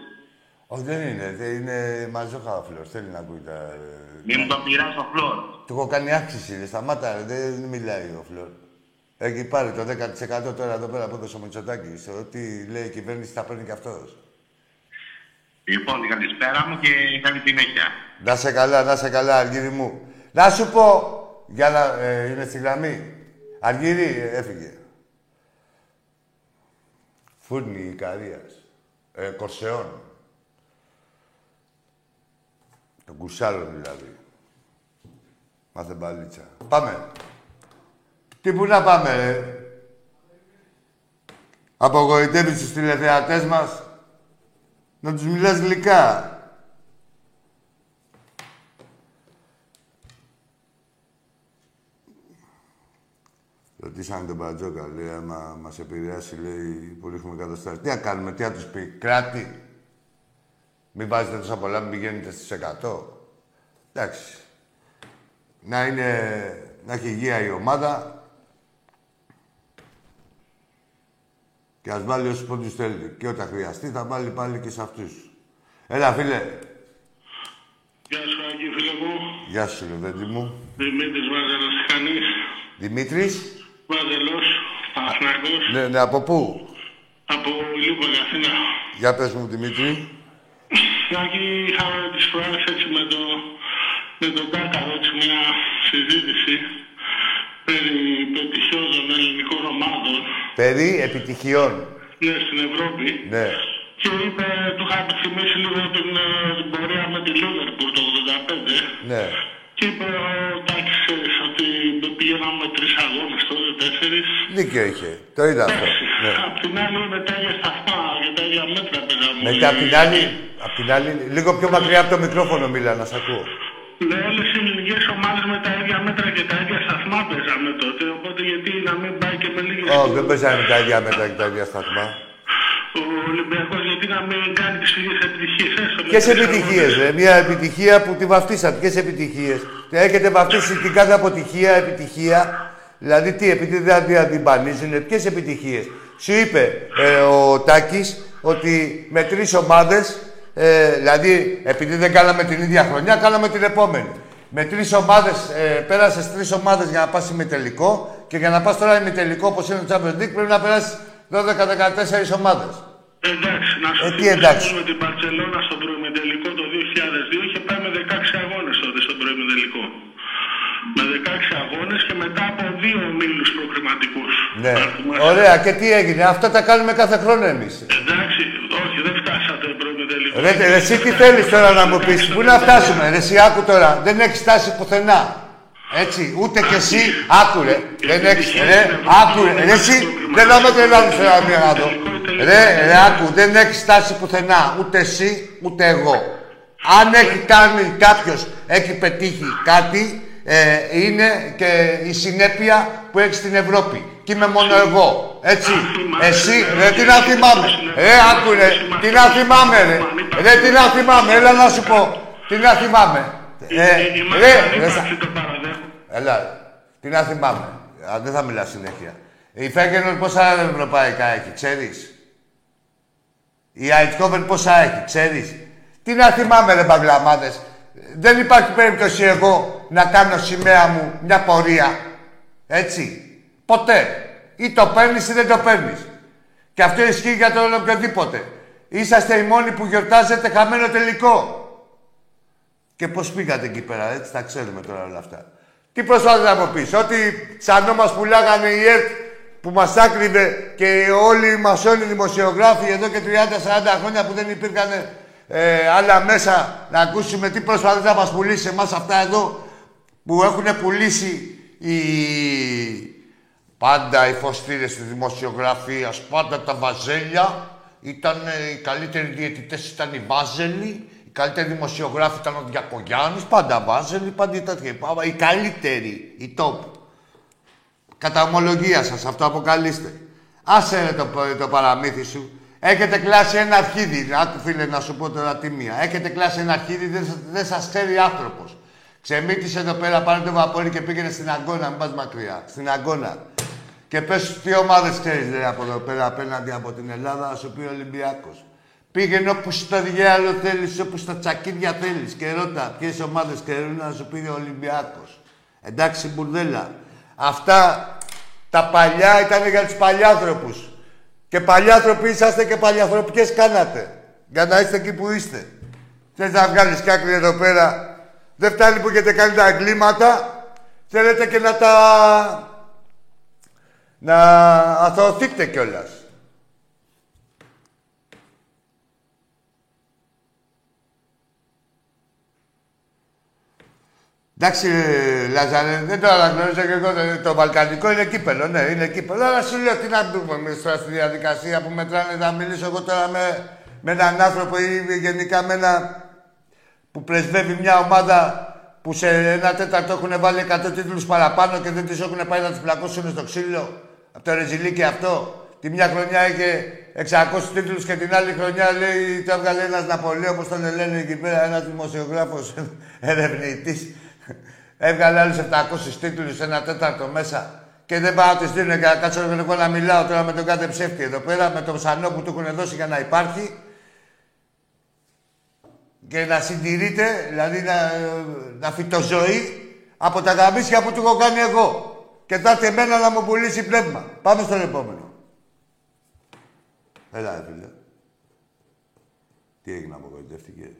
Όχι, δεν είναι. Δεν είναι μαζόχα ο φίλος. Θέλει να ακούει τα... Μην μου το πειράζει το φλόρ. Του έχω κάνει αύξηση, ρε. Σταμάτα, ρε. Δεν μιλάει ο Φλόρ. Έχει πάρει το 10% τώρα εδώ πέρα που έδωσε ο Μητσοτάκης. Ό,τι λέει η κυβέρνηση θα παίρνει και αυτός. Λοιπόν, την καλησπέρα μου και καλή συνέχεια. Να σε καλά, να σε καλά, Αργύρι μου. Να σου πω, για να... Ε, είναι στη γραμμή. Αργύρι, ε, έφυγε. Φούρνη Ικαρίας. Ε, Κορσεών. Τον Κουσάλο δηλαδή. Μάθε μπαλίτσα. Πάμε. Τι που να πάμε, ρε. Απογοητεύεις τους τηλεθεατές μας. Να τους μιλάς γλυκά. Ρωτήσανε τον Μπατζόκα, λέει, άμα μας επηρεάσει, λέει, που ρίχνουμε καταστάσεις. Τι να κάνουμε, τι να τους πει, κράτη. Μην βάζετε τόσα πολλά, μην πηγαίνετε στις 100. Εντάξει. Να είναι, να έχει υγεία η ομάδα. Και ας βάλει όσους πόντους θέλει. Και όταν χρειαστεί θα βάλει πάλι και σε αυτούς. Έλα, φίλε. Γεια σου, Αγγί, φίλε μου. Γεια σου, Λεβέντη μου. Δημήτρης Βάζελος, τι κάνεις. Δημήτρης; Βάζελος, Παναθηναϊκός. Ναι, ναι, από πού; Από Ηλούπα, Αθήνα. Για πες μου, Δημήτρη. Αγγί, είχαμε τις φορές έτσι με, το, με τον Κάκαρο έτσι μια συζήτηση περί πετυχιών των ελληνικών ομάδων. Περί επιτυχιών. Ναι, στην Ευρώπη. Ναι. Και είπε, του είχα επιθυμήσει λίγο την, ε, την πορεία με τη Λίβερπουλ το 85. Ναι. Και είπε ο Τάκης ξέρεις, ότι πηγαίναμε με τρεις αγώνες τότε, τέσσερις. Δίκιο είχε. Το είδα αυτό. Ναι. Απ' την άλλη με τα ίδια σταθμά και τα ίδια μέτρα παίζαμε. Μετά απ' την άλλη, απ' την άλλη, λίγο πιο μακριά από το μικρόφωνο μίλα, να σ' ακούω. Λέω όλες οι ελληνικές ομάδες με τα ίδια μέτρα και τα ίδια σταθμά παίζαμε τότε, οπότε γιατί να μην πάει και με λίγες... Όχι, δεν παίζανε με τα ίδια μέτρα και τα ίδια σταθμά. Ο Ολυμπιακός γιατί να μην κάνει τις ίδιες επιτυχίες, έστω με Ποιες τρεις επιτυχίες, αγώνες. ρε. Μια επιτυχία που τη βαφτίσατε. Ποιες επιτυχίες. Έχετε βαφτίσει την κάθε αποτυχία επιτυχία. Δηλαδή τι, επειδή δεν την αντιμπανίζουν, ποιες επιτυχίες. Σου είπε ε, ο Τάκης ότι με τρεις ομάδες, ε, δηλαδή επειδή δεν κάναμε την ίδια χρονιά, κάναμε την επόμενη. Με τρεις ομάδες, ε, πέρασες τρεις ομάδες για να πας τελικό και για να πας τώρα τελικό όπως είναι το Champions League πρέπει να περάσεις 12-14 ομάδες. Εντάξει, να σου Ε, τι θυμίσω εντάξει. με την Παρσελώνα στον προημιτελικό το 2002 είχε πάει με 16 αγώνες τότε στον προημιτελικό. Με 16 αγώνες και μετά από δύο ομίλους προκριματικούς. Ναι. Αν θυμάσαι. Ωραία, και τι έγινε; Αυτά τα κάνουμε κάθε χρόνο εμείς. Εντάξει, Ρε, ρε, εσύ τι θέλεις τώρα να μου πεις, πού να φτάσουμε, ρε, εσύ άκου τώρα, δεν έχεις φτάσει πουθενά. Έτσι, ούτε κι εσύ, άκου ρε, δεν έχεις, ρε, άκου ρε, ρε, εσύ, δεν θα με τρελάνεις τώρα μία να δω. Ρε, ρε, άκου, δεν έχεις φτάσει πουθενά, ούτε εσύ, ούτε εγώ. Αν έχει κάνει κάποιος, έχει πετύχει κάτι, ε, είναι και η συνέπεια που έχεις στην Ευρώπη. Και είμαι μόνο εγώ. Έτσι. Εσύ, ρε, τι να θυμάμαι. Ρε, άκου, ρε, τι να θυμάμαι, ρε. Ρε, τι να θυμάμαι, έλα να σου πω. Τι να θυμάμαι. Ε, ρε, ρε, σα- το παραδέχομαι. Έλα, τι να θυμάμαι. Α, δεν θα μιλάς συνέχεια. Η Φέγγενορ πόσα ευρωπαϊκά έχει, ξέρεις; Η Αιτκόβεν πόσα έχει, ξέρεις; Τι να θυμάμαι, ρε μπαγκλαμάδες. Δεν υπάρχει περίπτωση εγώ να κάνω σημαία μου μια πορεία. Έτσι. Ποτέ. Ή το παίρνεις ή δεν το παίρνεις. Και αυτό ισχύει για τον οποιοδήποτε. Είσαστε οι μόνοι που γιορτάζετε χαμένο τελικό. Και πώς πήγατε εκεί πέρα, έτσι, τα ξέρουμε τώρα όλα αυτά. Τι προσπάθησε να μου πει, Ότι σαν μας πουλάγανε οι ΕΡΤ που μας άκρυβε και όλοι οι μασόνοι δημοσιογράφοι εδώ και 30-40 χρόνια που δεν υπήρχαν ε, άλλα μέσα να ακούσουμε τι προσπαθεί να μας πουλήσει εμάς αυτά εδώ που έχουν πουλήσει οι. Πάντα οι φωστήρες της δημοσιογραφίας, πάντα τα βαζέλια. Ήταν ε, οι καλύτεροι διαιτητές ήταν οι Βάζελοι, οι καλύτεροι δημοσιογράφοι ήταν ο Διακογιάννης, πάντα Βάζελοι, πάντα τέτοια. Οι καλύτεροι, οι top. Κατά ομολογία σας, αυτό αποκαλείστε. Άσε ρε το, το παραμύθι σου. Έχετε κλάσει ένα αρχίδι. Άκου φίλε να σου πω τώρα τιμία. Έχετε κλάσει ένα αρχίδι, δεν, σας- δεν σας ξέρει άνθρωπος. Ξεμύτησε εδώ πέρα πάνω το βαπόρι και πήγαινε στην Αγκώνα, μην πας μακριά. Στην Αγκώνα. Και πες τι ομάδες ξέρεις ρε, από εδώ πέρα απέναντι από την Ελλάδα, να σου πει ο Ολυμπιάκος. Πήγαινε όπου στο διάλογο θέλεις, όπου στα τσακίδια θέλεις και ρώτα ποιες ομάδες ξέρουν να σου πει ο Ολυμπιάκος. Εντάξει, μπουρδέλα. Αυτά τα παλιά ήταν για τους παλιάνθρωπους. Και παλιάνθρωποι είσαστε και παλιανθρωπικές κάνατε. Για να είστε εκεί που είστε. Θες να βγάλεις κι άκρη εδώ πέρα. Δεν φτάνει που έχετε κάνει τα εγκλήματα. Θέλετε και να τα... να αθωωθείτε κιόλας. Εντάξει, ε, Λάζαρε, δεν το αναγνωρίζω και εγώ. ε, Το Βαλκανικό είναι κύπελο, ναι, είναι κύπελο. Αλλά σου λέω τι να πούμε εμείς τώρα στη διαδικασία που μετράνε να μιλήσω εγώ τώρα με, με έναν άνθρωπο ή γενικά με ένα που πρεσβεύει μια ομάδα που σε ένα τέταρτο έχουν βάλει 100 τίτλους παραπάνω και δεν τις έχουν πάει να τις πλακώσουν στο ξύλο. Από το Ρεζιλίκι αυτό. Τη μια χρονιά είχε 600 τίτλους και την άλλη χρονιά λέει το έβγαλε ένας Ναπολέο, όπως τον λένε εκεί πέρα, ένας δημοσιογράφος ερευνητής. Έβγαλε άλλους 700 τίτλους, ένα τέταρτο μέσα. Και δεν πάω να τις δίνουν και να κάτσω εγώ να μιλάω τώρα με τον κάθε ψεύτη εδώ πέρα, με τον ψανό που του έχουν δώσει για να υπάρχει. και να συντηρείται, δηλαδή να, να φυτοζωεί από τα γαμίσια που του έχω κάνει εγώ. Και θα έρθει εμένα να μου πουλήσει πνεύμα. Πάμε στον επόμενο. Έλα, ρε φίλε. Τι έγινε, απογοητεύτηκε.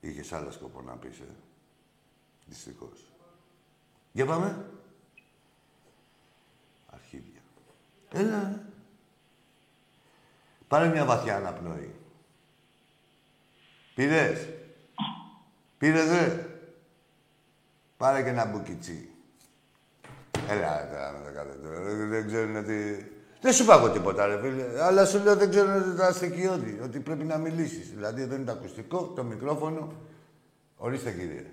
Είχες άλλο σκοπό να πεις, ε; Δυστυχώς. Για πάμε. Αρχίδια. Έλα. Πάρε μια βαθιά αναπνοή. Πήρες; Πήρες, ρε. Πάρε και ένα μπουκιτσί. Έλα, τώρα με το κάνετε. Δεν ξέρουν ότι... Δεν σου είπα τίποτα, ρε φίλε. Αλλά σου λέω δεν ξέρουν τα στοιχειώδη. Ότι πρέπει να μιλήσεις. Δηλαδή εδώ είναι το ακουστικό, το μικρόφωνο. Ορίστε, κύριε.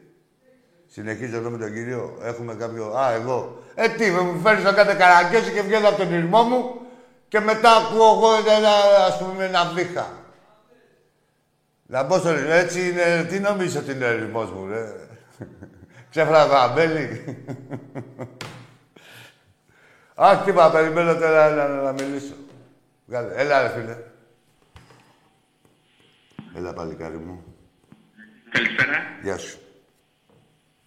Συνεχίζω εδώ με τον κύριο. Έχουμε κάποιο... Α, εγώ. Ε, τι, μου φέρνεις να κάνετε καραγκιόζη και βγαίνω από τον ήρμό μου και μετά ακούω εγώ ένα, ας πούμε, ένα βήχα. Να πω στον έτσι είναι... Τι νομίζω ότι είναι ο ήρμος μου, ρε; Ξέφραγα αμπέλι. Αχ, τι είπα, περιμένω τώρα να, να, να μιλήσω. Βγάλε. Έλα, ρε φίλε. Έλα, παλικάρι μου. Καλησπέρα. Γεια σου.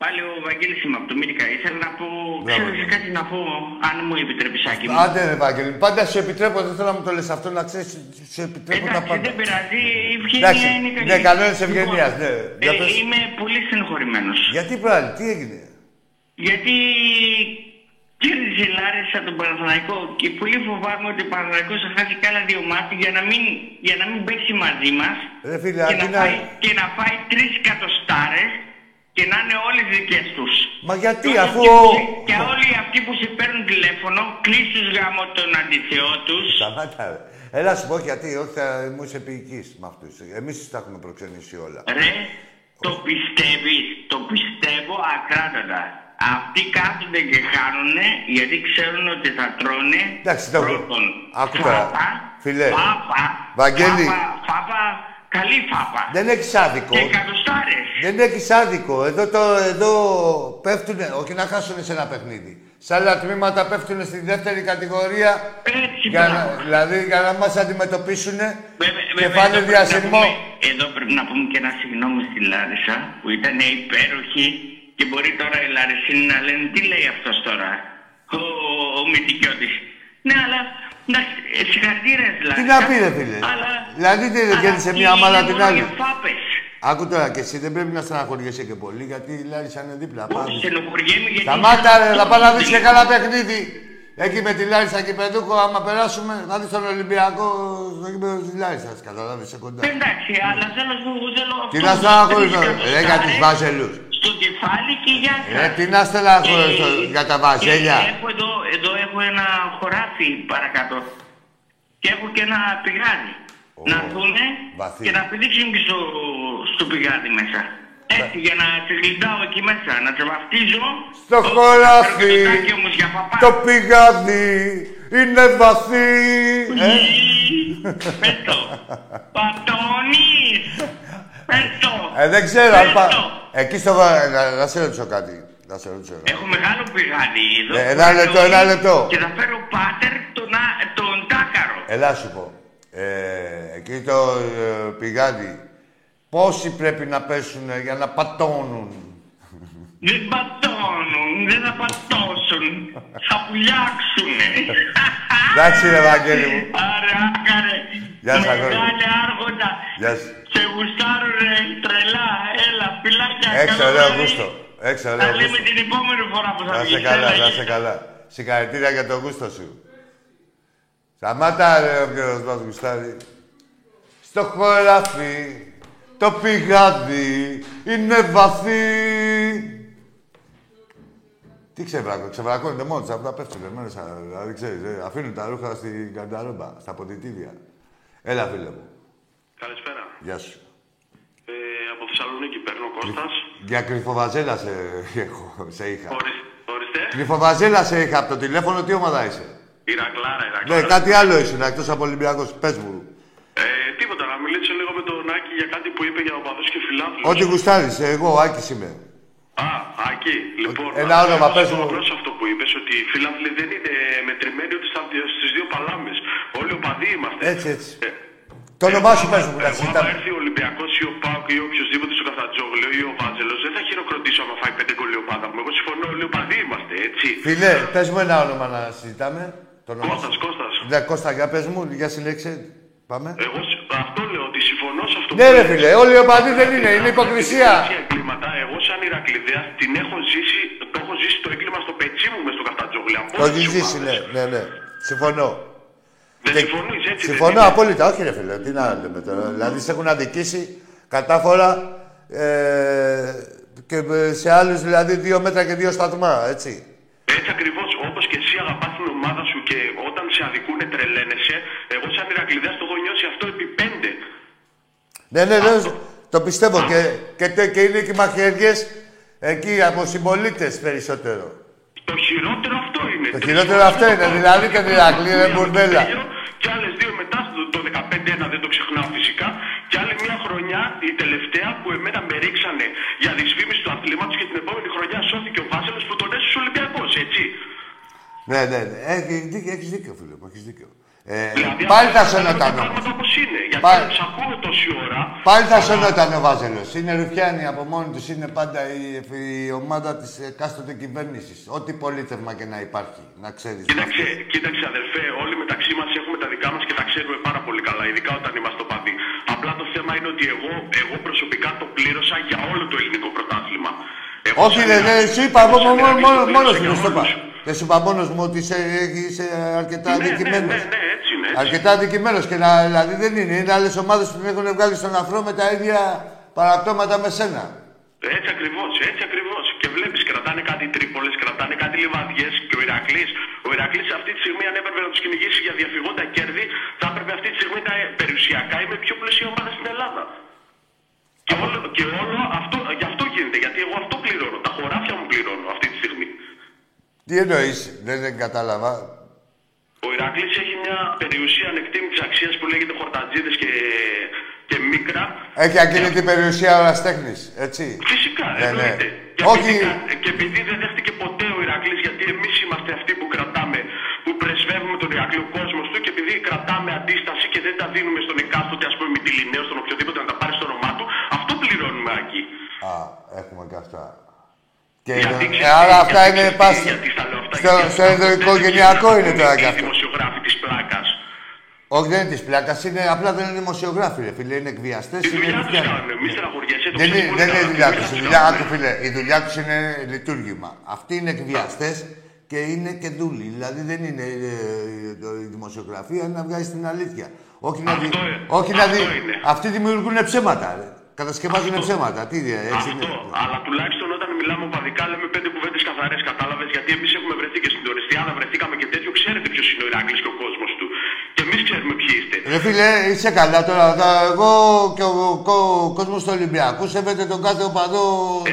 Πάλι ο Βαγγέλης είμαι από το Μίρικα. Ήθελα να πω, Μπράβο, ξέρεις Βαγγέλη. κάτι να πω, αν μου επιτρέπεις, Άκη μου. Άντε, ρε Βαγγέλη. Πάντα σου επιτρέπω, δεν θέλω να μου το λες αυτό, να ξέρεις, σου επιτρέπω τα Εντάξει, πάντα. δεν πειράζει, η Εντάξει, ευγένεια είναι καλή. ναι, κανόνες ευγενίας, Λοιπόν, ναι. ε, Για πες. είμαι πολύ στενοχωρημένος. Γιατί πάλι, τι έγινε; Γιατί κέρδισε η Λάρισα τον Παναθηναϊκό και πολύ φοβάμαι ότι ο Παναθηναϊκός θα χάσει κάνα δύο μάτια για να μην, για να μην παίξει μαζί μας Ρε φίλε, και, αντί να να... φάει, και να φάει τρεις κατοστάρες και να είναι όλες δικές τους. Μα γιατί, Και αφού... όλοι ο- αυτοί που- Και όλοι αυτοί που σε παίρνουν τηλέφωνο, κλείς τους γάμο τον αντιθεό τους. Σταμάτα, ρε. Έλα σου πω γιατί, όχι θα μου είσαι ποιητής με αυτούς. Εμείς τα έχουμε προξενήσει όλα. Ρε, το πιστεύεις, το πιστεύω ακράδαντα. Αυτοί κάθονται και χάνουνε γιατί ξέρουν ότι θα τρώνε Εντάξει, το- πρώτον άκου τώρα. φάπα, Φίλε, φάπα, Βαγγέλη. φάπα, φάπα, καλή φάπα Δεν έχεις άδικο. και εκατοστάρες. Δεν έχεις άδικο. Εδώ, το, εδώ πέφτουνε, όχι να χάσουν σε ένα παιχνίδι. Σε άλλα τμήματα πέφτουνε στη δεύτερη κατηγορία Έτσι, για να, μπράβο. δηλαδή για να μας αντιμετωπίσουν Βέβαια, και βέβαια, φάνε εδώ πρέπει να διασυρμό. πούμε- Εδώ πρέπει να πούμε και ένα συγγνώμη στη Λάρισα που ήταν υπέροχη και μπορεί τώρα οι Λαρισίνοι να λένε τι λέει αυτός τώρα, ο, ο Μητικιώτης. Ναι, αλλά εντάξει, ε, συγχαρητήρια στη Λάρισα. Τι να πει, ρε φίλε. Αλλά, Δηλαδή, τι, δεν αλλά κέρδισε αυτή μία μάλα είναι την μόνο άλλη. για φάπες. Άκου τώρα και εσύ δεν πρέπει να στεναχωριέσαι και πολύ γιατί η Λάρισα είναι δίπλα. Όχι, Πάμε. στενοχωριέμαι γιατί... Σταμάτα ρε, θα πάω να δεις και καλά παιχνίδι. Εκεί με τη Λάρισα και Πεδούκο, άμα περάσουμε, θα δεις τον Ολυμπιακό στο γήπεδο της Λάρισας, καταλάβεις, σε κοντά. Εντάξει, αλλά θέλω να σου θέλω... Τι αυτό να που στεναχωρήσω, τρεις ρε, για τους κατοστάρες βάζελους. Στο κεφάλι και για Ρε, τι να στεναχωρήσω Ε, για τα βαζέλια. και Έχω εδώ, εδώ έχω ένα χωράφι παρακάτω. Και έχω και ένα πηγάδι. Ω, να έρθουνε βαθύ. και να πηδήξουν και στο, στο πηγάδι μέσα. Έτσι, για να σε γλυντάω εκεί μέσα, να σε βαφτίζω. Στο Ω, χωράφι, να φέρω και το τάκι όμως για παπά. το πηγάδι είναι βαθύ. Ε, Πες το. Πατώνεις. Πες το. ε, δεν ξέρω, Πες αν πά- το. Εκεί στο... βα- Να, να σε ρωτήσω κάτι. Να σε ρωτήσω. κάτι. Έχω μεγάλο πηγάδι εδώ. Ε, ένα λεπτό, ένα λεπτό. Και θα φέρω πάτερ τον, α- τον τάκαρο. Ελά σου πω. Ε, εκεί το ε, πηγάδι. Πόσοι πρέπει να πέσουν για να πατώνουν. Δεν πατώνουν, δεν θα πατώσουν. Θα πουλιάξουνε. Εντάξει ρε Βαγγέλη μου. Άρα, άκαρε. Γεια σας, αγόρι μου. Μεγάλε άρχοντα. Γεια σου. Σε γουστάρω ρε, τρελά. Έλα, φυλάκια. Έξω καλό ωραίο βράδυ. γούστο. Έξω Θα ωραίο λέμε γούστο. την επόμενη φορά που θα Να βγεις. σε καλά, Έλα, να γεια σε σας. καλά. Συγχαρητήρια για το γούστο σου. Σταμάτα ρε όποιος μας γουστάρει. Στο χωράφι, το πηγάδι είναι βαθύ. Τι ξεβράκω, ξεβρακώνεται μόνο τους, αυτά πέφτουνε μέσα. Δηλαδή ξέρεις, ε, αφήνουν τα ρούχα στην κανταρόμπα, στα ποδητήρια. Έλα φίλε μου, Καλησπέρα. γεια σου. Ε, από Θεσσαλονίκη παίρνω Κώστας. Για κρυφοβαζέλα σε, έχω, σε είχα. Ορίστε. Ορίστε. Κρυφοβαζέλα σε είχα από το τηλέφωνο, τι ομάδα είσαι; Ηρακλάρα, Ναι, Ηρακλάρα. κάτι άλλο ήσουν εκτός από Ολυμπιακός. Πες μου. Ε, τίποτα, να μιλήσω λίγο με τον Άκη για κάτι που είπε για οπαδούς και φιλάθλους. Ό,τι γουστάρεις, εγώ, Άκης είμαι. Α, Άκη, λοιπόν. Ένα να όνομα, σε πες μου. απλώς αυτό που είπες, ότι οι φιλάθλοι δεν είναι μετρημένοι ότι στα, στις δύο παλάμες. Όλοι οπαδοί είμαστε. Έτσι, έτσι. Ε, Το όνομά σου εγώ, πες μου, να Εγώ, άμα συζητάμε. έρθει ο Ολυμπιακός Ολυμπιακό ή ο Πάουκ ή οποιοδήποτε στο Καφτατζόγλιο ή ο Βάζελος δεν θα χειροκροτήσω άμα φάει πέντε γκολ η ομάδα μου. Εγώ συμφωνώ, όλοι οπαδοί είμαστε, έτσι. Φίλε, πες μου ένα όνομα να συζητάμε. Το όνομα Κώστας, σου. Κώστας. Ναι, Κώστα, για πες μου, για συλλέξε. Πάμε. Εγώ σ- αυτό λέω ότι συμφωνώ σε αυτό Ναι, που ρε λες. φίλε, όλοι οι οπαδοί δεν είναι, είναι υποκρισία. Τέτοια εγκλήματα, εγώ σαν Ηρακλειδέας την έχω ζήσει, το έχω ζήσει το έγκλημα στο πετσί μου μες στο Καφτατζόγλιο. από Το όλες έχεις τις ζήσει, ναι, ομάδες. ναι, ναι. Συμφωνώ. Δεν Και- συμφωνείς έτσι. δεν Συμφωνώ είναι; απόλυτα, όχι ρε φίλε, τι να λέμε τώρα. Δηλαδή σε έχουν αδικήσει κατάφορα ε, και ε, σε άλλους δηλαδή δύο μέτρα και δύο σταθμά, έτσι. Έτσι ακριβώς όπως και εσύ αγαπάς την ομάδα σου και όταν σε αδικούνε τρελαίνεσαι, εγώ σαν Ηρακλειδέας το έχω νιώσει αυτό επί πέντε. Ναι, ναι, ναι, το πιστεύω και, και, τε- και είναι και οι μαχαιριές εκεί από συμπολίτες περισσότερο. Το χειρότερο αυτό είναι. Το Τρεις χειρότερο φορές αυτό το είναι, παράδειγμα. δηλαδή και την Ηρακλή, ρε Μία μπουρδέλα. με το Τέλειο Και άλλες δύο μετά, το, το 15-1 δεν το ξεχνάω φυσικά. Και άλλη μια χρονιά, η τελευταία που εμένα με ρίξανε για δυσφήμιση τους αθλήματο και την επόμενη χρονιά σώθηκε ο Βάζελο που τον έσωσε Ολυμπιακός, έτσι. Ναι, ναι, ναι. Έχεις δίκιο, έχεις δίκιο, φίλε μου, έχεις δίκιο. Ε, Δηλαδή, πάλι θα αυτά σωνόταν τα όμως. πράγματα όπως είναι. Γιατί Πάλι- τους ακούω τόση ώρα. Πάλι θα αλλά- σωνόταν ο Βάζελος. Είναι ρουφιάνοι από μόνοι τους. Είναι πάντα η, η ομάδα της εκάστοτε κυβέρνησης. Ό,τι πολίτευμα και να υπάρχει. Να ξέρεις. Κοίταξε, κοίταξε αδερφέ, όλοι μεταξύ μας έχουμε τα δικά μας και τα ξέρουμε πάρα πολύ καλά, ειδικά όταν είμαστε οπαδοί. Απλά το θέμα είναι ότι εγώ, εγώ προσωπικά το πλήρωσα για όλο το ελληνικό πρωτάθλημα. Εγώ Όχι, σαν ρε, Ηρακλής- ρε, σου είπα εγώ μόνο σαν Ηρακλής μόνο- το μόνος πλήρωσα μου, για δεν σου είπα. Όλους. Δεν σου είπα μόνος μου ότι είσαι, είσαι αρκετά Ναι, ναι, αδικημένος. ναι, ναι, έτσι είναι. Έτσι. Αρκετά αδικημένος και να, δηλαδή δεν είναι. Είναι άλλες ομάδες που την έχουν βγάλει στον αφρό με τα ίδια παραπτώματα με σένα. Έτσι ακριβώς, έτσι ακριβώς. Και βλέπεις, κρατάνε κάτι τρίπολες, κρατάνε κάτι λιβαδιές. Και ο Ηρακλής, ο Ηρακλής αυτή τη στιγμή, αν έπρεπε να τους κυνηγήσει για διαφυγόντα κέρδη, θα έπρεπε αυτή τη στιγμή να, περιουσιακά είμαι πιο πλούσια ομάδα στην Ελλάδα. Και όλο, και όλο αυτό, γι' αυτό γίνεται. Γιατί εγώ αυτό Τι εννοείς, δεν, δεν κατάλαβα. Ο Ηρακλής έχει μια περιουσία ανεκτήμητης αξίας που λέγεται χορτατζίδες και, και μίκρα. Έχει ακίνητη περιουσία οραστέχνης, έτσι. Φυσικά, Ναι, εννοείται. ναι. Και, Όχι. επειδή, κα- και επειδή δεν δέχτηκε ποτέ ο Ηρακλής, γιατί εμείς είμαστε αυτοί που κρατάμε, που πρεσβεύουμε τον Ηρακλή ο κόσμος του και επειδή κρατάμε αντίσταση και δεν τα δίνουμε στον εκάστοτε, ας πούμε, Μητυλινέο, στον οποιοδήποτε να τα πάρει στο όνομά του, αυτό πληρώνουμε εκεί. Α, έχουμε και αυτά. Και Γιατί ε, ξέρεις άρα τι, αυτά γιατί είναι ξέρεις τι, πάση. γιατί στα λέω αυτά, Στο, γιατί στο αυτά ενδοοικογενειακό δεν είναι τώρα κι οι αυτό. δημοσιογράφοι της πλάκας. Όχι, δεν είναι της πλάκας, είναι, απλά δεν είναι δημοσιογράφοι, ρε φίλε. Είναι εκβιαστές. Τη δουλειά τους κάνουν, μη στεναχωριέσαι, το Δεν ξέρεις είναι, πολύ δεν είναι καλά, η δουλειά τη τους. Η τους δουλειά κάνουν. του, φίλε, η δουλειά τους είναι λειτουργήμα. Αυτοί είναι εκβιαστές και είναι και δούλοι. Δηλαδή δεν είναι ε, το- η δημοσιογραφία είναι να βγάζει την αλήθεια. Όχι να, δει, Αυτό είναι. όχι να δει. Αυτό είναι. Αυτοί δημιουργούν ψέματα. Ρε. Κατασκευάζουν ψέματα. Τι είναι, έτσι Αυτό. είναι. Αλλά τουλάχιστον όταν μιλάμε οπαδικά λέμε πέντε κουβέντες καθαρές, κατάλαβες. Γιατί εμείς έχουμε βρεθεί και στην Οριστιάνα, βρεθήκαμε και τέτοιο. Ξέρετε ποιος είναι ο Ηράκλης και ο κόσμος του. Και εμείς ξέρουμε ποιοι είστε. Ρε φίλε, είσαι καλά τώρα. Θα- Εγώ και ο, ο, κόσμος του Ολυμπιακού σέβεται τον κάθε οπαδό,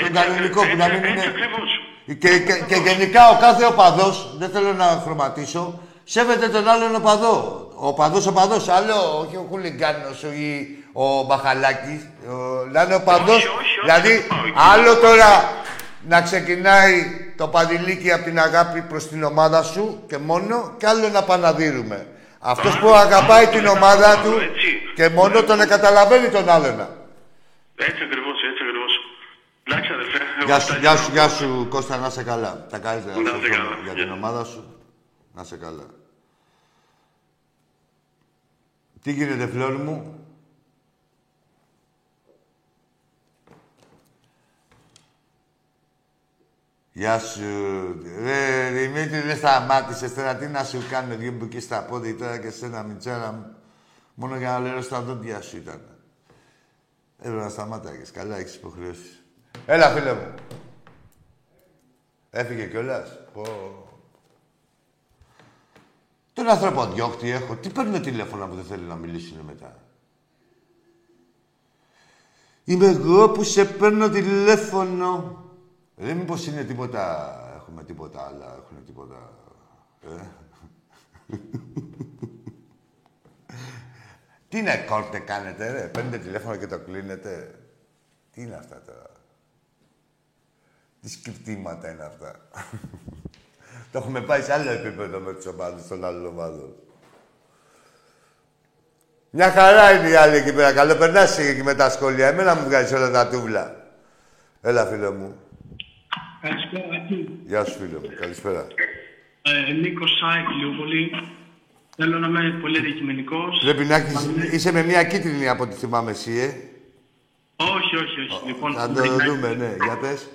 τον κανονικό που να μην είναι... Έτσι ακριβώς. Και, και, και γενικά ο κάθε οπαδός, δεν θέλω να χρωματίσω, σέβεται τον άλλον οπαδό. Ο οπαδός οπαδός, άλλο, όχι ο χουλιγκάνος ή ο Μπαχαλάκης. Ο, να είναι οπαδός, Όχι, όχι, όχι, δηλαδή δεν πάω εκεί. άλλο τώρα να ξεκινάει το παδιλίκι από την αγάπη προς την ομάδα σου και μόνο, και άλλο να παναδύρουμε. Αυτός που αγαπάει την ομάδα του Έτσι. και μόνο τον καταλαβαίνει τον άλλον. Έτσι ακριβώς, έτσι ακριβώς. Εντάξει, αδερφέ. εγώ Γεια αυτά σου, γεια λέω. σου, γεια σου, Κώστα, να είσαι καλά. Τα καλύτερα Να σου είσαι καλά. για την ομάδα σου. Να είσαι καλά. Τι γίνεται, φλόρ μου; Γεια σου. Ρε, Δημήτρη, δεν σταμάτησες τώρα. Τι να σου κάνω, δύο μπουκί στα πόδια τώρα και σένα, μιτσάρα μου. Μόνο για να λέω στα δόντια σου ήταν. Έπρεπε να σταμάταγες. Καλά, έχεις υποχρεώσεις. Έλα, φίλε μου. Έφυγε κιόλας. Πω. Τον άνθρωπο διώχτη έχω. Τι παίρνει τηλέφωνα που δεν θέλει να μιλήσουν μετά. Είμαι εγώ που σε παίρνω τηλέφωνο. Ε, Δεν μήπως είναι τίποτα... Έχουμε τίποτα άλλα. Έχουν τίποτα... Ε; Τι είναι κόρτε κάνετε, ρε; Παίρνετε τηλέφωνο και το κλείνετε. Τι είναι αυτά τώρα. Τι σκυπτήματα είναι αυτά; το έχουμε πάει σε άλλο επίπεδο με τους ομάδες των άλλων ομάδων. Μια χαρά είναι η άλλη εκεί πέρα. Καλό περνάς εκεί με τα σχόλια. Εμένα μου βγάζει όλα τα τούβλα. Έλα, φίλε μου. Καλησπέρα, Άκη. Γεια σου, φίλε μου. Καλησπέρα. Ε, Νίκος Σάικ, Λιούπολη. Θέλω να είμαι πολύ αντικειμενικός. Πρέπει να έχεις... Είσαι με μια κίτρινη από ό,τι θυμάμαι εσύ, ε. Όχι, όχι, όχι. Λοιπόν, Θα ο το Μαρινάκης- δούμε, ναι. Για πες.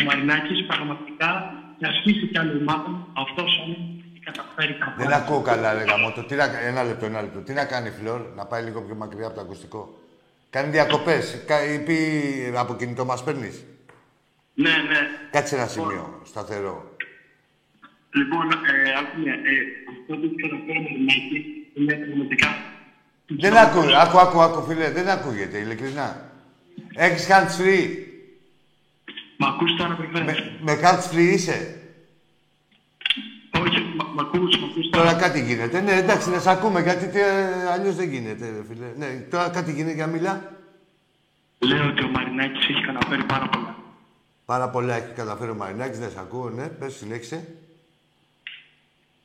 Ο Μαρινάκης πραγματικά και ασκήσει κι άλλη ομάδα. Αυτός όμως έχει καταφέρει τα Δεν πάντα. ακούω καλά, ρε γαμώτο. Τι να... Ένα λεπτό, ένα λεπτό. Τι να κάνει, Φλόρ, να πάει λίγο πιο μακριά από το ακουστικό. Κάνει διακοπές. Κα... Ή πει από κινητό μας παίρνεις; Ναι, ναι. Κάτσε ένα σημείο, σταθερό. Λοιπόν, ε, άκουνε, ε, αυτό που έχει καταφέρει ο Μαρινάκης είναι πραγματικά... Δεν ακούω, άκου, άκου, άκου, φίλε, δεν ακούγεται, ειλικρινά. Έχεις hands free. Μ' ακούς τώρα, προφέρε. Με, με hands free είσαι; Όχι, μ' μ' ακούς, μ' ακούς τώρα. Τώρα κάτι γίνεται. Ναι, εντάξει, να σε ακούμε, γιατί τε, αλλιώς δεν γίνεται, ρε φίλε. Ναι, τώρα κάτι γίνεται, για μιλά. Λέω ότι ο Μαρινάκης έχει καταφέρει πάρα πολλά. Πάρα πολλά έχει καταφέρει ο Μαρινάκης, δεν σε ακούω, ναι. Πες, συνέχισε.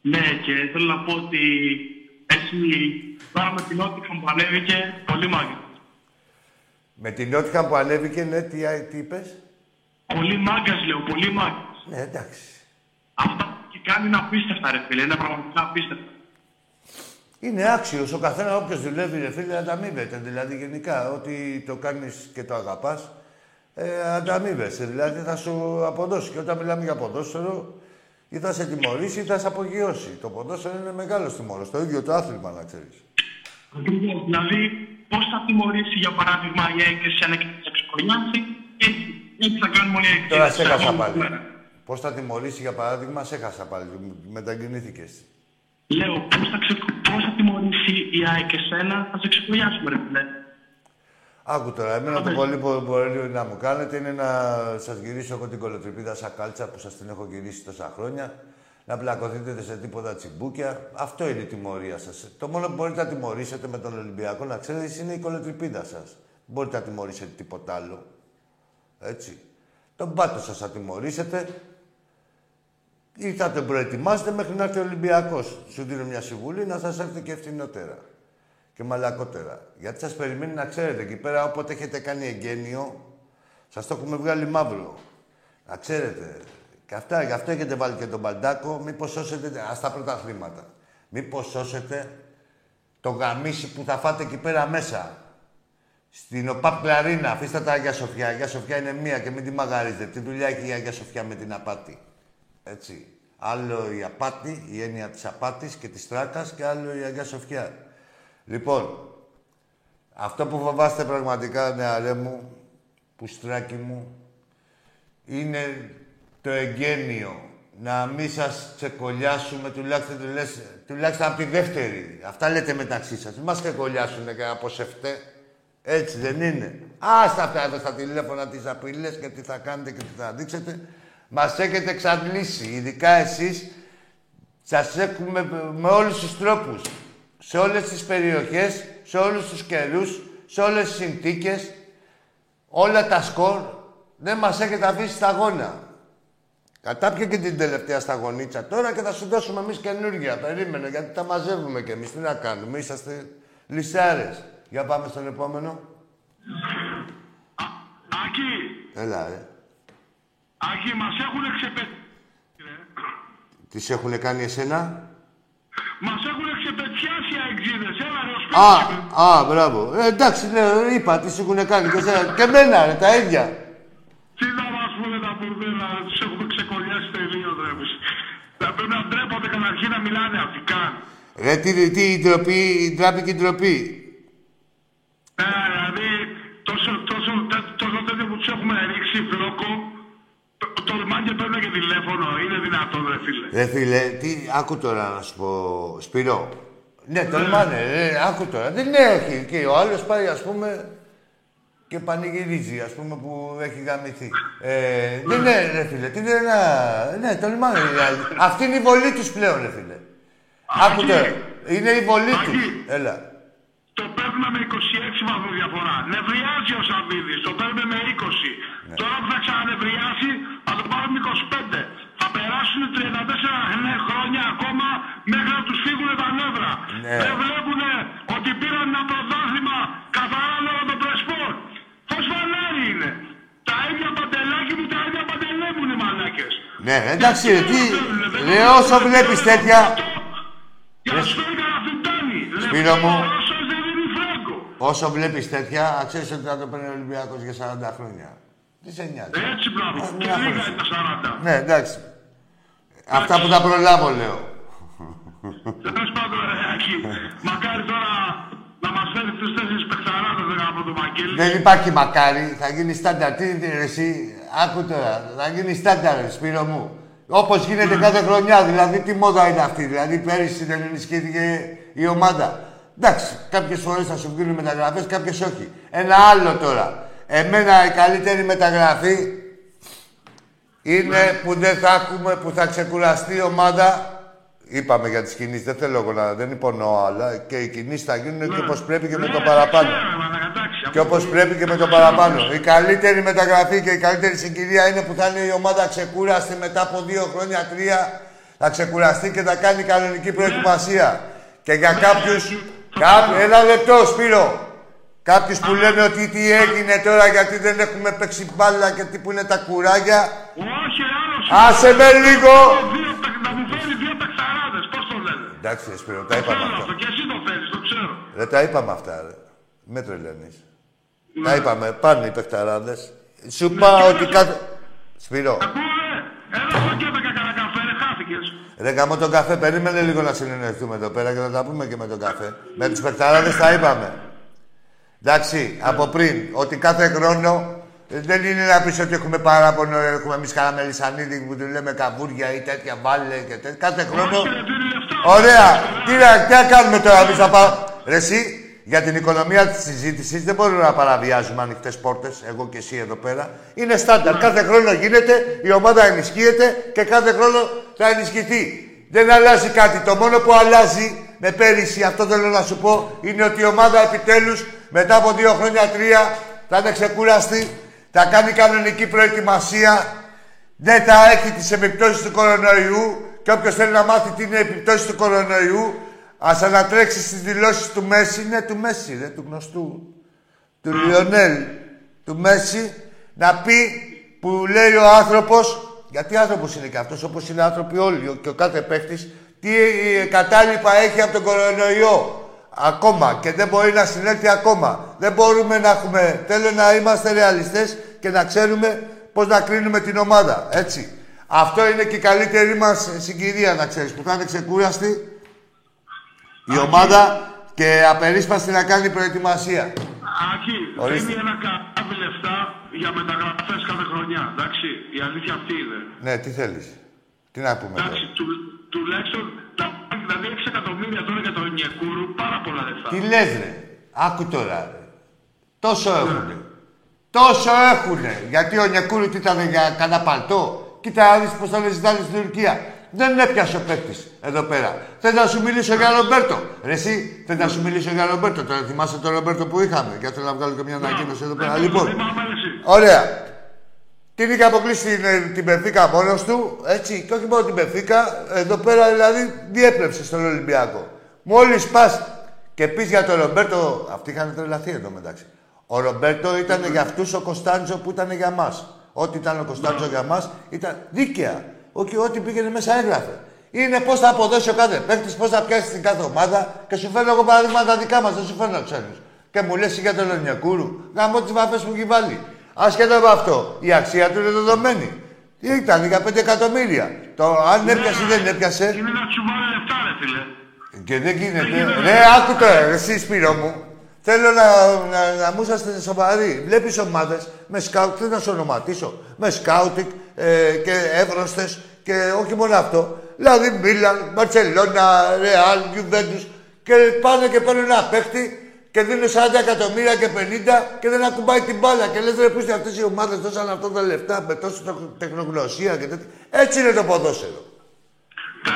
Ναι, και θέλω να πω ότι έχει τώρα με την Νότιχαμ που ανέβηκε πολύ μάγκα. Με την Νότιχαμ που ανέβηκε, ναι, τι, τι είπες; Πολύ μάγκας, λέω, πολύ μάγκας. Ναι, εντάξει. Αυτά και κάνει είναι απίστευτα, ρε φίλε. Είναι πραγματικά απίστευτα. Είναι άξιος ο καθένας όποιος δουλεύει, ρε φίλε, ανταμείβεται. Δηλαδή, γενικά, ότι το κάνεις και το αγαπάς, ε, ανταμείβεσαι. Δηλαδή, θα σου αποδώσει. Και όταν μιλάμε για ποδόσφαιρο, ή θα σε τιμωρήσει ή θα σε απογειώσει. Το ποδόσφαιρο είναι μεγάλο τιμόρο. Το ίδιο το άθλημα, να ξέρεις. Ακριβώς. Δηλαδή, πώς θα τιμωρήσει, για παράδειγμα, η έκθεση αν έχει εξοκονιάσει, έτσι, έτσι θα κάνουμε όλοι οι έκθεση. Τώρα σε έχασα πάλι. Πώς θα τιμωρήσει, για παράδειγμα, σε έχασα πάλι. Μεταγκινήθηκε. Λέω, πώς θα, ξε... πώς θα τιμωρήσει η ΑΕΚ εσένα, θα σε ξεκολλιάσουμε, ρε φίλε. Άκου τώρα, εμένα το πολύ που μπορεί να μου κάνετε είναι να σας γυρίσω εγώ την κολοτρυπίδα σαν κάλτσα που σας την έχω γυρίσει τόσα χρόνια. Να πλακωθείτε σε τίποτα τσιμπούκια. Αυτό είναι η τιμωρία σας. Το μόνο που μπορείτε να τιμωρήσετε με τον Ολυμπιακό, να ξέρετε, είναι η κολοτρυπίδα σας. Μπορείτε να τιμωρήσετε τίποτα άλλο. Έτσι. Τον πάτο σας θα τιμωρήσετε ή θα τον προετοιμάσετε μέχρι να έρθει ο Ολυμπιακός. Σου δίνω μια συμβουλή να σας έρθει και ευθυνότερα και μαλακότερα. Γιατί σας περιμένει να ξέρετε εκεί πέρα όποτε έχετε κάνει εγγένειο, σας το έχουμε βγάλει μαύρο. Να ξέρετε. Και αυτά, γι' αυτό έχετε βάλει και τον Μπαντάκο, μήπως σώσετε, ας τα πρωταθλήματα. Μήπως σώσετε το γαμίσι που θα φάτε εκεί πέρα μέσα. Στην ΟΠΑΠ Κλαρίνα, αφήστε τα Αγία Σοφιά. Η Αγία Σοφιά είναι μία και μην τη μαγαρίζετε. Τι δουλειά έχει η Αγία Σοφιά με την απάτη. Έτσι. Άλλο η απάτη, η έννοια της απάτης και της τράκας και άλλο η Αγία Σοφιά. Λοιπόν, αυτό που φοβάστε πραγματικά, νεαρέ μου, πουστράκι μου, είναι το εγγένειο. Να μην σας ξεκολλιάσουμε τουλάχιστον, τουλάχιστον, τουλάχιστον από τη δεύτερη. Αυτά λέτε μεταξύ σας. Μην μας ξεκολλιάσουν και αποσεφτέ. Έτσι δεν είναι. Άστα αυτά εδώ στα τηλέφωνα τις απειλές και τι θα κάνετε και τι θα δείξετε. Μας έχετε εξαντλήσει. Ειδικά εσείς σας έχουμε με όλους τους τρόπους. Σε όλες τις περιοχές, σε όλους τους καιρούς, σε όλες τις συνθήκες, όλα τα σκορ, δεν μας έχετε αφήσει σταγόνα. Κατάπια και την τελευταία σταγονίτσα τώρα και θα σου δώσουμε εμείς καινούργια. Περίμενε, γιατί τα μαζεύουμε κι εμείς. Τι να κάνουμε, είσαστε λυσάρες. Για πάμε στον επόμενο. Άκη, Έλα, ρε. Άκη, μας έχουν ξεπετήσει. Τις έχουνε κάνει εσένα; Μας έχουν ξεπετιάσει οι αεξίδες. Έλα ρε, ο Α, σπίτης. α, μπράβο. Ε, εντάξει, λέω, είπα, τις σου έχουν κάνει και εσένα. Και εμένα, ρε, τα ίδια. Τι να μας πούνε τα μπουρδέλα, ρε, τους έχουμε ξεκολλιάσει τελείως, ρε. εμείς. Θα πρέπει να ντρέπονται καταρχήν να μιλάνε αυτοί καν. Ρε, τι, τι η ντροπή, η τράπηκε η ντροπή. Ε, δηλαδή, τολμάνε και παίρνουν και τηλέφωνο. Είναι δυνατόν, ρε φίλε. Ρε φίλε, τι, άκου τώρα να σου πω, Σπυρό. Ναι, τολμάνε, ρε, άκου τώρα. Δεν έχει και ο άλλος πάει, ας πούμε, και πανηγυρίζει, ας πούμε, που έχει γαμηθεί. Ε, δεν είναι, ρε φίλε, τι είναι να... Ναι, τολμάνε. δηλαδή. Αυτή είναι η βολή τους πλέον, ρε φίλε. Άκου τώρα. Είναι η βολή Άκη. τους. Έλα. Το παίρνουμε με 26 βαθμούς διαφορά. Νευριάζει ο Σαββίδης, το παίρνουμε με 20. Τώρα που θα ξανανευριάσει, θα το πάρουμε 25. Θα, πε- περάσουν 34 χρόνια ακόμα μέχρι να τους φύγουν τα νεύρα. Ναι. Δεν βλέπουν ότι πήραν ένα πρωτάθλημα καθαρά λόγω των πρεσπών. Πώς φανάρι είναι. Τα ίδια παντελάκι μου, τα ίδια παντελέ μου είναι οι μαλάκες. Ναι, εντάξει, ρε, τι. Ρε, όσο βλέπεις τέτοια. Για να σου φέρει κανένα φυτάνι. Σπύρο μου. Όσος δεν δίνει φράγκο. Όσο βλέπεις τέτοια, να ξέρεις ότι θα το παίρνει ο Ολυμπιακός για 40 χρόνια. Τι σε νοιάζει. Έτσι μπράβο. Ε, Και μια λίγα φορά. είναι τα 40. Ναι, εντάξει. Αυτά που θα προλάβω, λέω. Τέλος πάντων, ρε Ακή, μακάρι τώρα να μας φέρεις τους τέσσερις παιχταράδες από το Μακέλη. Δεν υπάρχει μακάρι, θα γίνει στάνταρ. Τι είναι ρε, εσύ, άκου τώρα, θα γίνει στάνταρ, ρε, Σπύρο μου. Όπως γίνεται κάθε χρονιά, δηλαδή τι μόδα είναι αυτή. Δηλαδή πέρυσι δεν ενισχύθηκε η ομάδα. Εντάξει, κάποιες φορές θα σου βγουν μεταγραφές, κάποιες όχι. Ένα άλλο τώρα. Εμένα η καλύτερη μεταγραφή είναι που δεν θα έχουμε, που θα ξεκουραστεί η ομάδα. Είπαμε για τις κινήσεις, δεν θέλω εγώ να δεν υπονοώ, αλλά και οι κινήσεις θα γίνουν και όπως πρέπει και με το παραπάνω. Και όπως πρέπει και με το παραπάνω. Η καλύτερη μεταγραφή και η καλύτερη συγκυρία είναι που θα είναι η ομάδα ξεκούραστη μετά από δύο χρόνια, τρία. Θα ξεκουραστεί και θα κάνει κανονική προετοιμασία. Και για κάποιους... Κάποιοι, ένα λεπτό, Σπύρο. Κάποιους που λένε ότι τι έγινε τώρα γιατί δεν έχουμε παίξει μπάλα και τι που είναι τα κουράγια. Όχι, άλλος. Άσε με λίγο! Δύο, παιχ- να μου φέρει δύο παιχταράδε. Πώς το λένε; Εντάξει, ρε Σπύρο, τα Το είπαμε ξέρω αυτά. αυτό και εσύ το θέλει, το ξέρω. Ρε, τα είπαμε αυτά, ρε. Με τρελαίνεις. Τα είπαμε, πάνε οι παιχταράδες. Σου είπα ότι κάθε... Σπύρο, Ακούε, έλα εδώ και έπαικα κανένα καφέ, ρε, χάθηκες. Ρε γαμώ τον καφέ, περίμενε λίγο να συνεννοηθούμε εδώ πέρα και θα τα πούμε και με τον καφέ. Με τους παιχταράδες τα είπαμε. Εντάξει, από πριν, ότι κάθε χρόνο δεν είναι να πεις ότι έχουμε παράπονο, έχουμε εμείς καραμελισανίδι που του λέμε καβούρια ή τέτοια βάλε και τέτοια. Κάθε χρόνο... Όχι, ρε, δίνει λεφτά. Ωραία. Τι να, τι να κάνουμε τώρα, εμείς θα πάω. Ρε εσύ, για την οικονομία της συζήτησης δεν μπορούμε να παραβιάζουμε ανοιχτές πόρτες, εγώ και εσύ εδώ πέρα. Είναι στάνταρ. Κάθε χρόνο γίνεται, η ομάδα ενισχύεται και κάθε χρόνο θα ενισχυθεί. Δεν αλλάζει κάτι. Το μόνο που αλλάζει με πέρυσι, αυτό θέλω να σου πω, είναι ότι η ομάδα επιτέλους μετά από δύο χρόνια, τρία, θα είναι ξεκούραστη, θα κάνει κανονική προετοιμασία, δεν θα έχει τις επιπτώσεις του κορονοϊού και όποιος θέλει να μάθει τι είναι οι επιπτώσεις του κορονοϊού, ας ανατρέξεις στις δηλώσεις του Μέση, ναι του Μέση, ρε, του γνωστού, του Λιονέλ, του Μέση, να πει που λέει ο άνθρωπος, γιατί άνθρωπος είναι και αυτός, όπως είναι άνθρωποι όλοι ο- και ο κάθε παίχτης, τι ε, κατάλοιπα έχει από τον κορονοϊό. Ακόμα και δεν μπορεί να συνέλθει ακόμα. Δεν μπορούμε να έχουμε. Θέλω να είμαστε ρεαλιστές και να ξέρουμε πώς να κρίνουμε την ομάδα. Έτσι. Αυτό είναι και η καλύτερη μας συγκυρία, να ξέρεις, που θα είναι ξεκούραστη η ομάδα και απερίσπαστη να κάνει προετοιμασία. Άκη, Ορίστε. δίνει ένα καράβι λεφτά για μεταγραφές κάθε χρονιά, εντάξει. Η αλήθεια αυτή είναι. Ναι, τι θέλεις. Τι να πούμε Εντάξει, τώρα. του, τουλάχιστον τα, δηλαδή 6 εκατομμύρια τώρα για τον Νιεκούρου, πάρα πολλά λεφτά. Τι λες ρε. Άκου τώρα ρε. Τόσο έχουνε. Τόσο έχουνε. Γιατί ο Νιακούρου τι ήταν για κανένα παλτό. Κοίτα να δεις πώς τον ζητάνε στην Τουρκία. Δεν έπιασε ο παίκτης εδώ πέρα. Θες να σου μιλήσω για Ρομπέρτο. Ρε εσύ, θες να σου μιλήσω για Ρομπέρτο. Τώρα θυμάσαι τον Ρομπέρτο που είχαμε. Για θέλω να βγάλω και μια ανακοίνωση εδώ πέρα. Δεν Λοιπόν, το θυμάμαι, εσύ. Ωραία. Την είχε αποκλείσει την, ε, την Πεφίκα μόνος του, έτσι. Και όχι μόνο την Πεφίκα, εδώ πέρα δηλαδή διέπλεψε στον Ολυμπιακό. Μόλις πας και πεις για τον Ρομπέρτο. Αυτοί είχαν τρελαθεί εδώ μεταξύ. Ο Ρομπέρτο ήταν για αυτούς ο Κωνσταντζο που ήταν για μας. Ό,τι ήταν ο Κωνσταντζο για μας ήταν δίκαια. Όχι, ό,τι πήγαινε μέσα έγραφε. Είναι πώς θα αποδώσει ο κάθε παίκτης, πώς θα πιάσει την κάθε ομάδα. Και σου φέρνω εγώ παραδείγματα δικά μας, δεν σου φέρνω ξένου. Και μου λες για τον Λονιακούρου, γάμω τις βαφέ που έχει βάλει. Ασχετά από αυτό, η αξία του είναι δεδομένη. Τι ήταν, για 5 εκατομμύρια. Το αν έπιασε ή δεν έπιασε. Είναι να τσουβάλει λεφτά, ρε φίλε. Και δεν γίνεται. Ρε, άκου τώρα, εσύ Σπύρο μου. Θέλω να, να, να μου είσαστε σοβαροί. Βλέπεις ομάδες με σκάουτ, δεν θα σου ονοματίσω. Με σκάουτικ ε, και εύρωστες και όχι μόνο αυτό. Δηλαδή Μίλαν, Μπαρσελόνα, Ρεάλ, Γιουβέντους. Και πάνε και παίρνουν ένα παίχτη και δίνουν 40 εκατομμύρια και 50 και δεν ακουμπάει την μπάλα. Και λες ρε, πού είστε αυτές οι ομάδες δώσαν αυτά τα λεφτά με τόση τεχνο- τεχνογνωσία και τέτοια. Έτσι είναι το ποδόσφαιρο.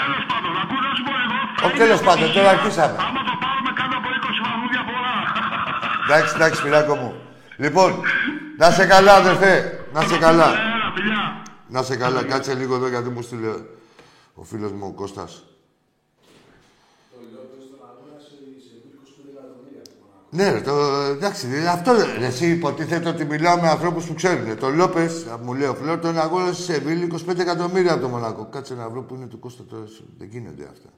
Τέλος πάντων, ακούω να σου πω εγώ. θα Ο είναι τέλος στο πάντων, μισό. τώρα αρχίσαμε. Άμα το πάρουμε κάτω από 20 βαθμού διαφορά. Εντάξει, εντάξει, φιλάκο μου. Λοιπόν, να σε καλά, αδερφέ. Να σε καλά. Έλα, φιλιά. Να σε καλά, κάτσε λίγο εδώ γιατί μου στείλε ο φίλος μου ο Κώστας. Ναι, ρε, το, εντάξει, δηλαδή αυτό ρε, εσύ υποτίθεται ότι μιλάω με ανθρώπους που ξέρουν. Το Λόπες, μου λέει ο Φλόρ, τον αγόρασε σε Σεβίλη 25 εκατομμύρια από το Μονακό. Κάτσε να βρω που είναι του Κώστα τώρα. Δεν γίνονται αυτά.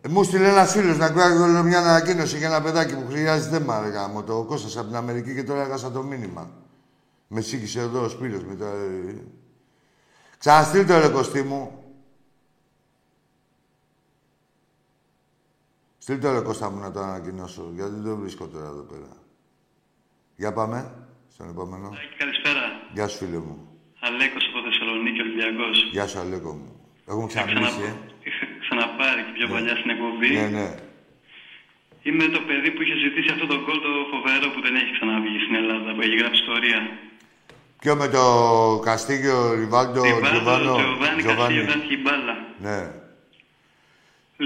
Ε, μου στείλε ένας φίλος να κάνω μια ανακοίνωση για ένα παιδάκι που χρειάζεται μα ρε γάμο, το Κώστας από την Αμερική και τώρα έγραψα το μήνυμα. Με σύγκρισε εδώ ο Σπύρος με τα... Ξαναστείλτε ρε Κωστή μου. Στείλτε ρε Κώστα μου να το ανακοινώσω, γιατί δεν το βρίσκω τώρα εδώ πέρα. Για πάμε, στον επόμενο. Καλησπέρα. Γεια σου φίλε μου. Αλέκος από Θεσσαλονίκη, Ολυμπιακός. Γεια σου Αλέκο μου. Έχουμε ξαναμιλήσει, ε. Είχα ξαναπάρει και πιο Ναι. παλιά στην εκπομπή. Ναι, ναι. Είμαι το παιδί που είχε ζητήσει αυτό το γκολ το φοβερό που δεν έχει ξαναβγεί στην Ελλάδα, που έχει γράψει ιστορία. Ποιο με το Καστίγιο, Ριβάλντο, Ριβάλντο, Τζοβάνο, Τζοβάνι, Καστίγιο, δεν έχει μπάλα. Ναι.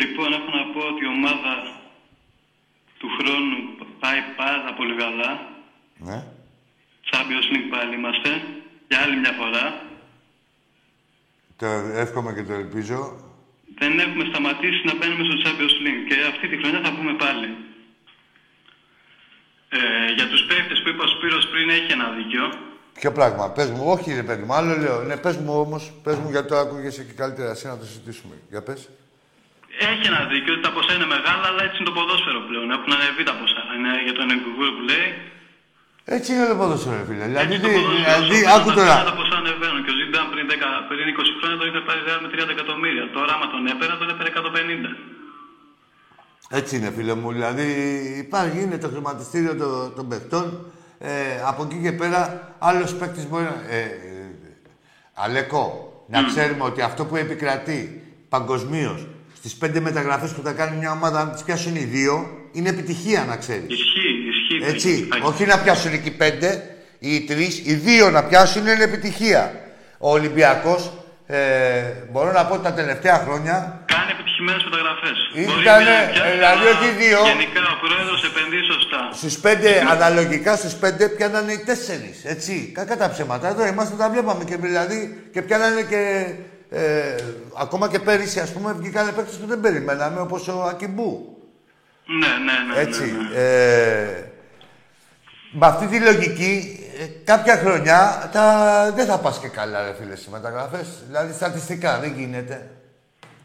Λοιπόν, έχω να πω ότι η ομάδα του χρόνου πάει πάρα πολύ καλά. Ναι. Champions League πάλι είμαστε. Για άλλη μια φορά. Το εύχομαι και το ελπίζω. Δεν έχουμε σταματήσει να μπαίνουμε στο Champions League και αυτή τη χρονιά θα πούμε πάλι. Ε, για τους παίκτες που είπε ο Σπύρος πριν έχει ένα δίκιο. Ποιο πράγμα, πες μου, όχι ρε παιδί μου, άλλο λέω. Ναι, πες μου όμως, πες μου γιατί το ακούγεσαι και καλύτερα εσύ να το συζητήσουμε. Για πες. Έχει ένα δίκιο ότι τα ποσά είναι μεγάλα, αλλά έτσι είναι το ποδόσφαιρο πλέον. Έχουν ανεβεί τα ποσά. Είναι για τον Εγκουγούρ που λέει. Έτσι είναι το ποδόσφαιρο, ρε φίλε. Δηλαδή, Έτσι το τι- ποδόσφαιρο. δηλαδή Όσο άκου τα τώρα. Τα ποσά ανεβαίνουν. Και ο Ζιντάν πριν, 10, πριν 20 χρόνια το είχε πάρει Real με 30 εκατομμύρια. Τώρα, άμα τον έπαιρνε, τον έπαιρνε 150. Έτσι είναι, φίλε μου. Δηλαδή, υπάρχει, είναι το χρηματιστήριο των, των παιχτών. Ε, από εκεί και πέρα, άλλος παίκτης μπορεί να. Ε, ε, Αλέκο, να ξέρουμε ότι αυτό που επικρατεί παγκοσμίως στις πέντε μεταγραφές που θα κάνει μια ομάδα, αν τις πιάσουν οι δύο, είναι επιτυχία, να ξέρεις. Ισχύει, ισχύει. Έτσι. Άκη. Όχι να πιάσουν εκεί πέντε ή οι τρεις, οι δύο να πιάσουν είναι επιτυχία. Ο Ολυμπιακός, ε, μπορώ να πω τα τελευταία χρόνια, Κάνει επιτυχημένες μεταγραφές. Ήτανε, δηλαδή, όχι δύο. Γενικά ο πρόεδρος επενδύει σωστά. Στου πέντε, αναλογικά στου πέντε, πιάνανε οι τέσσερις. Έτσι. Κακά τα ψέματα. Εδώ είμαστε, τα βλέπαμε και δηλαδή και πιάνανε και. Ε, ακόμα και πέρυσι, ας πούμε, βγήκανε παίκτες που δεν περιμέναμε, όπως ο Ακιμπού. Ναι, ναι, ναι. Έτσι. Ναι, ναι. Ε, με αυτή τη λογική, ε, κάποια χρονιά τα, δεν θα πας και καλά, ρε φίλε, στις μεταγραφές. Δηλαδή, στατιστικά δεν γίνεται.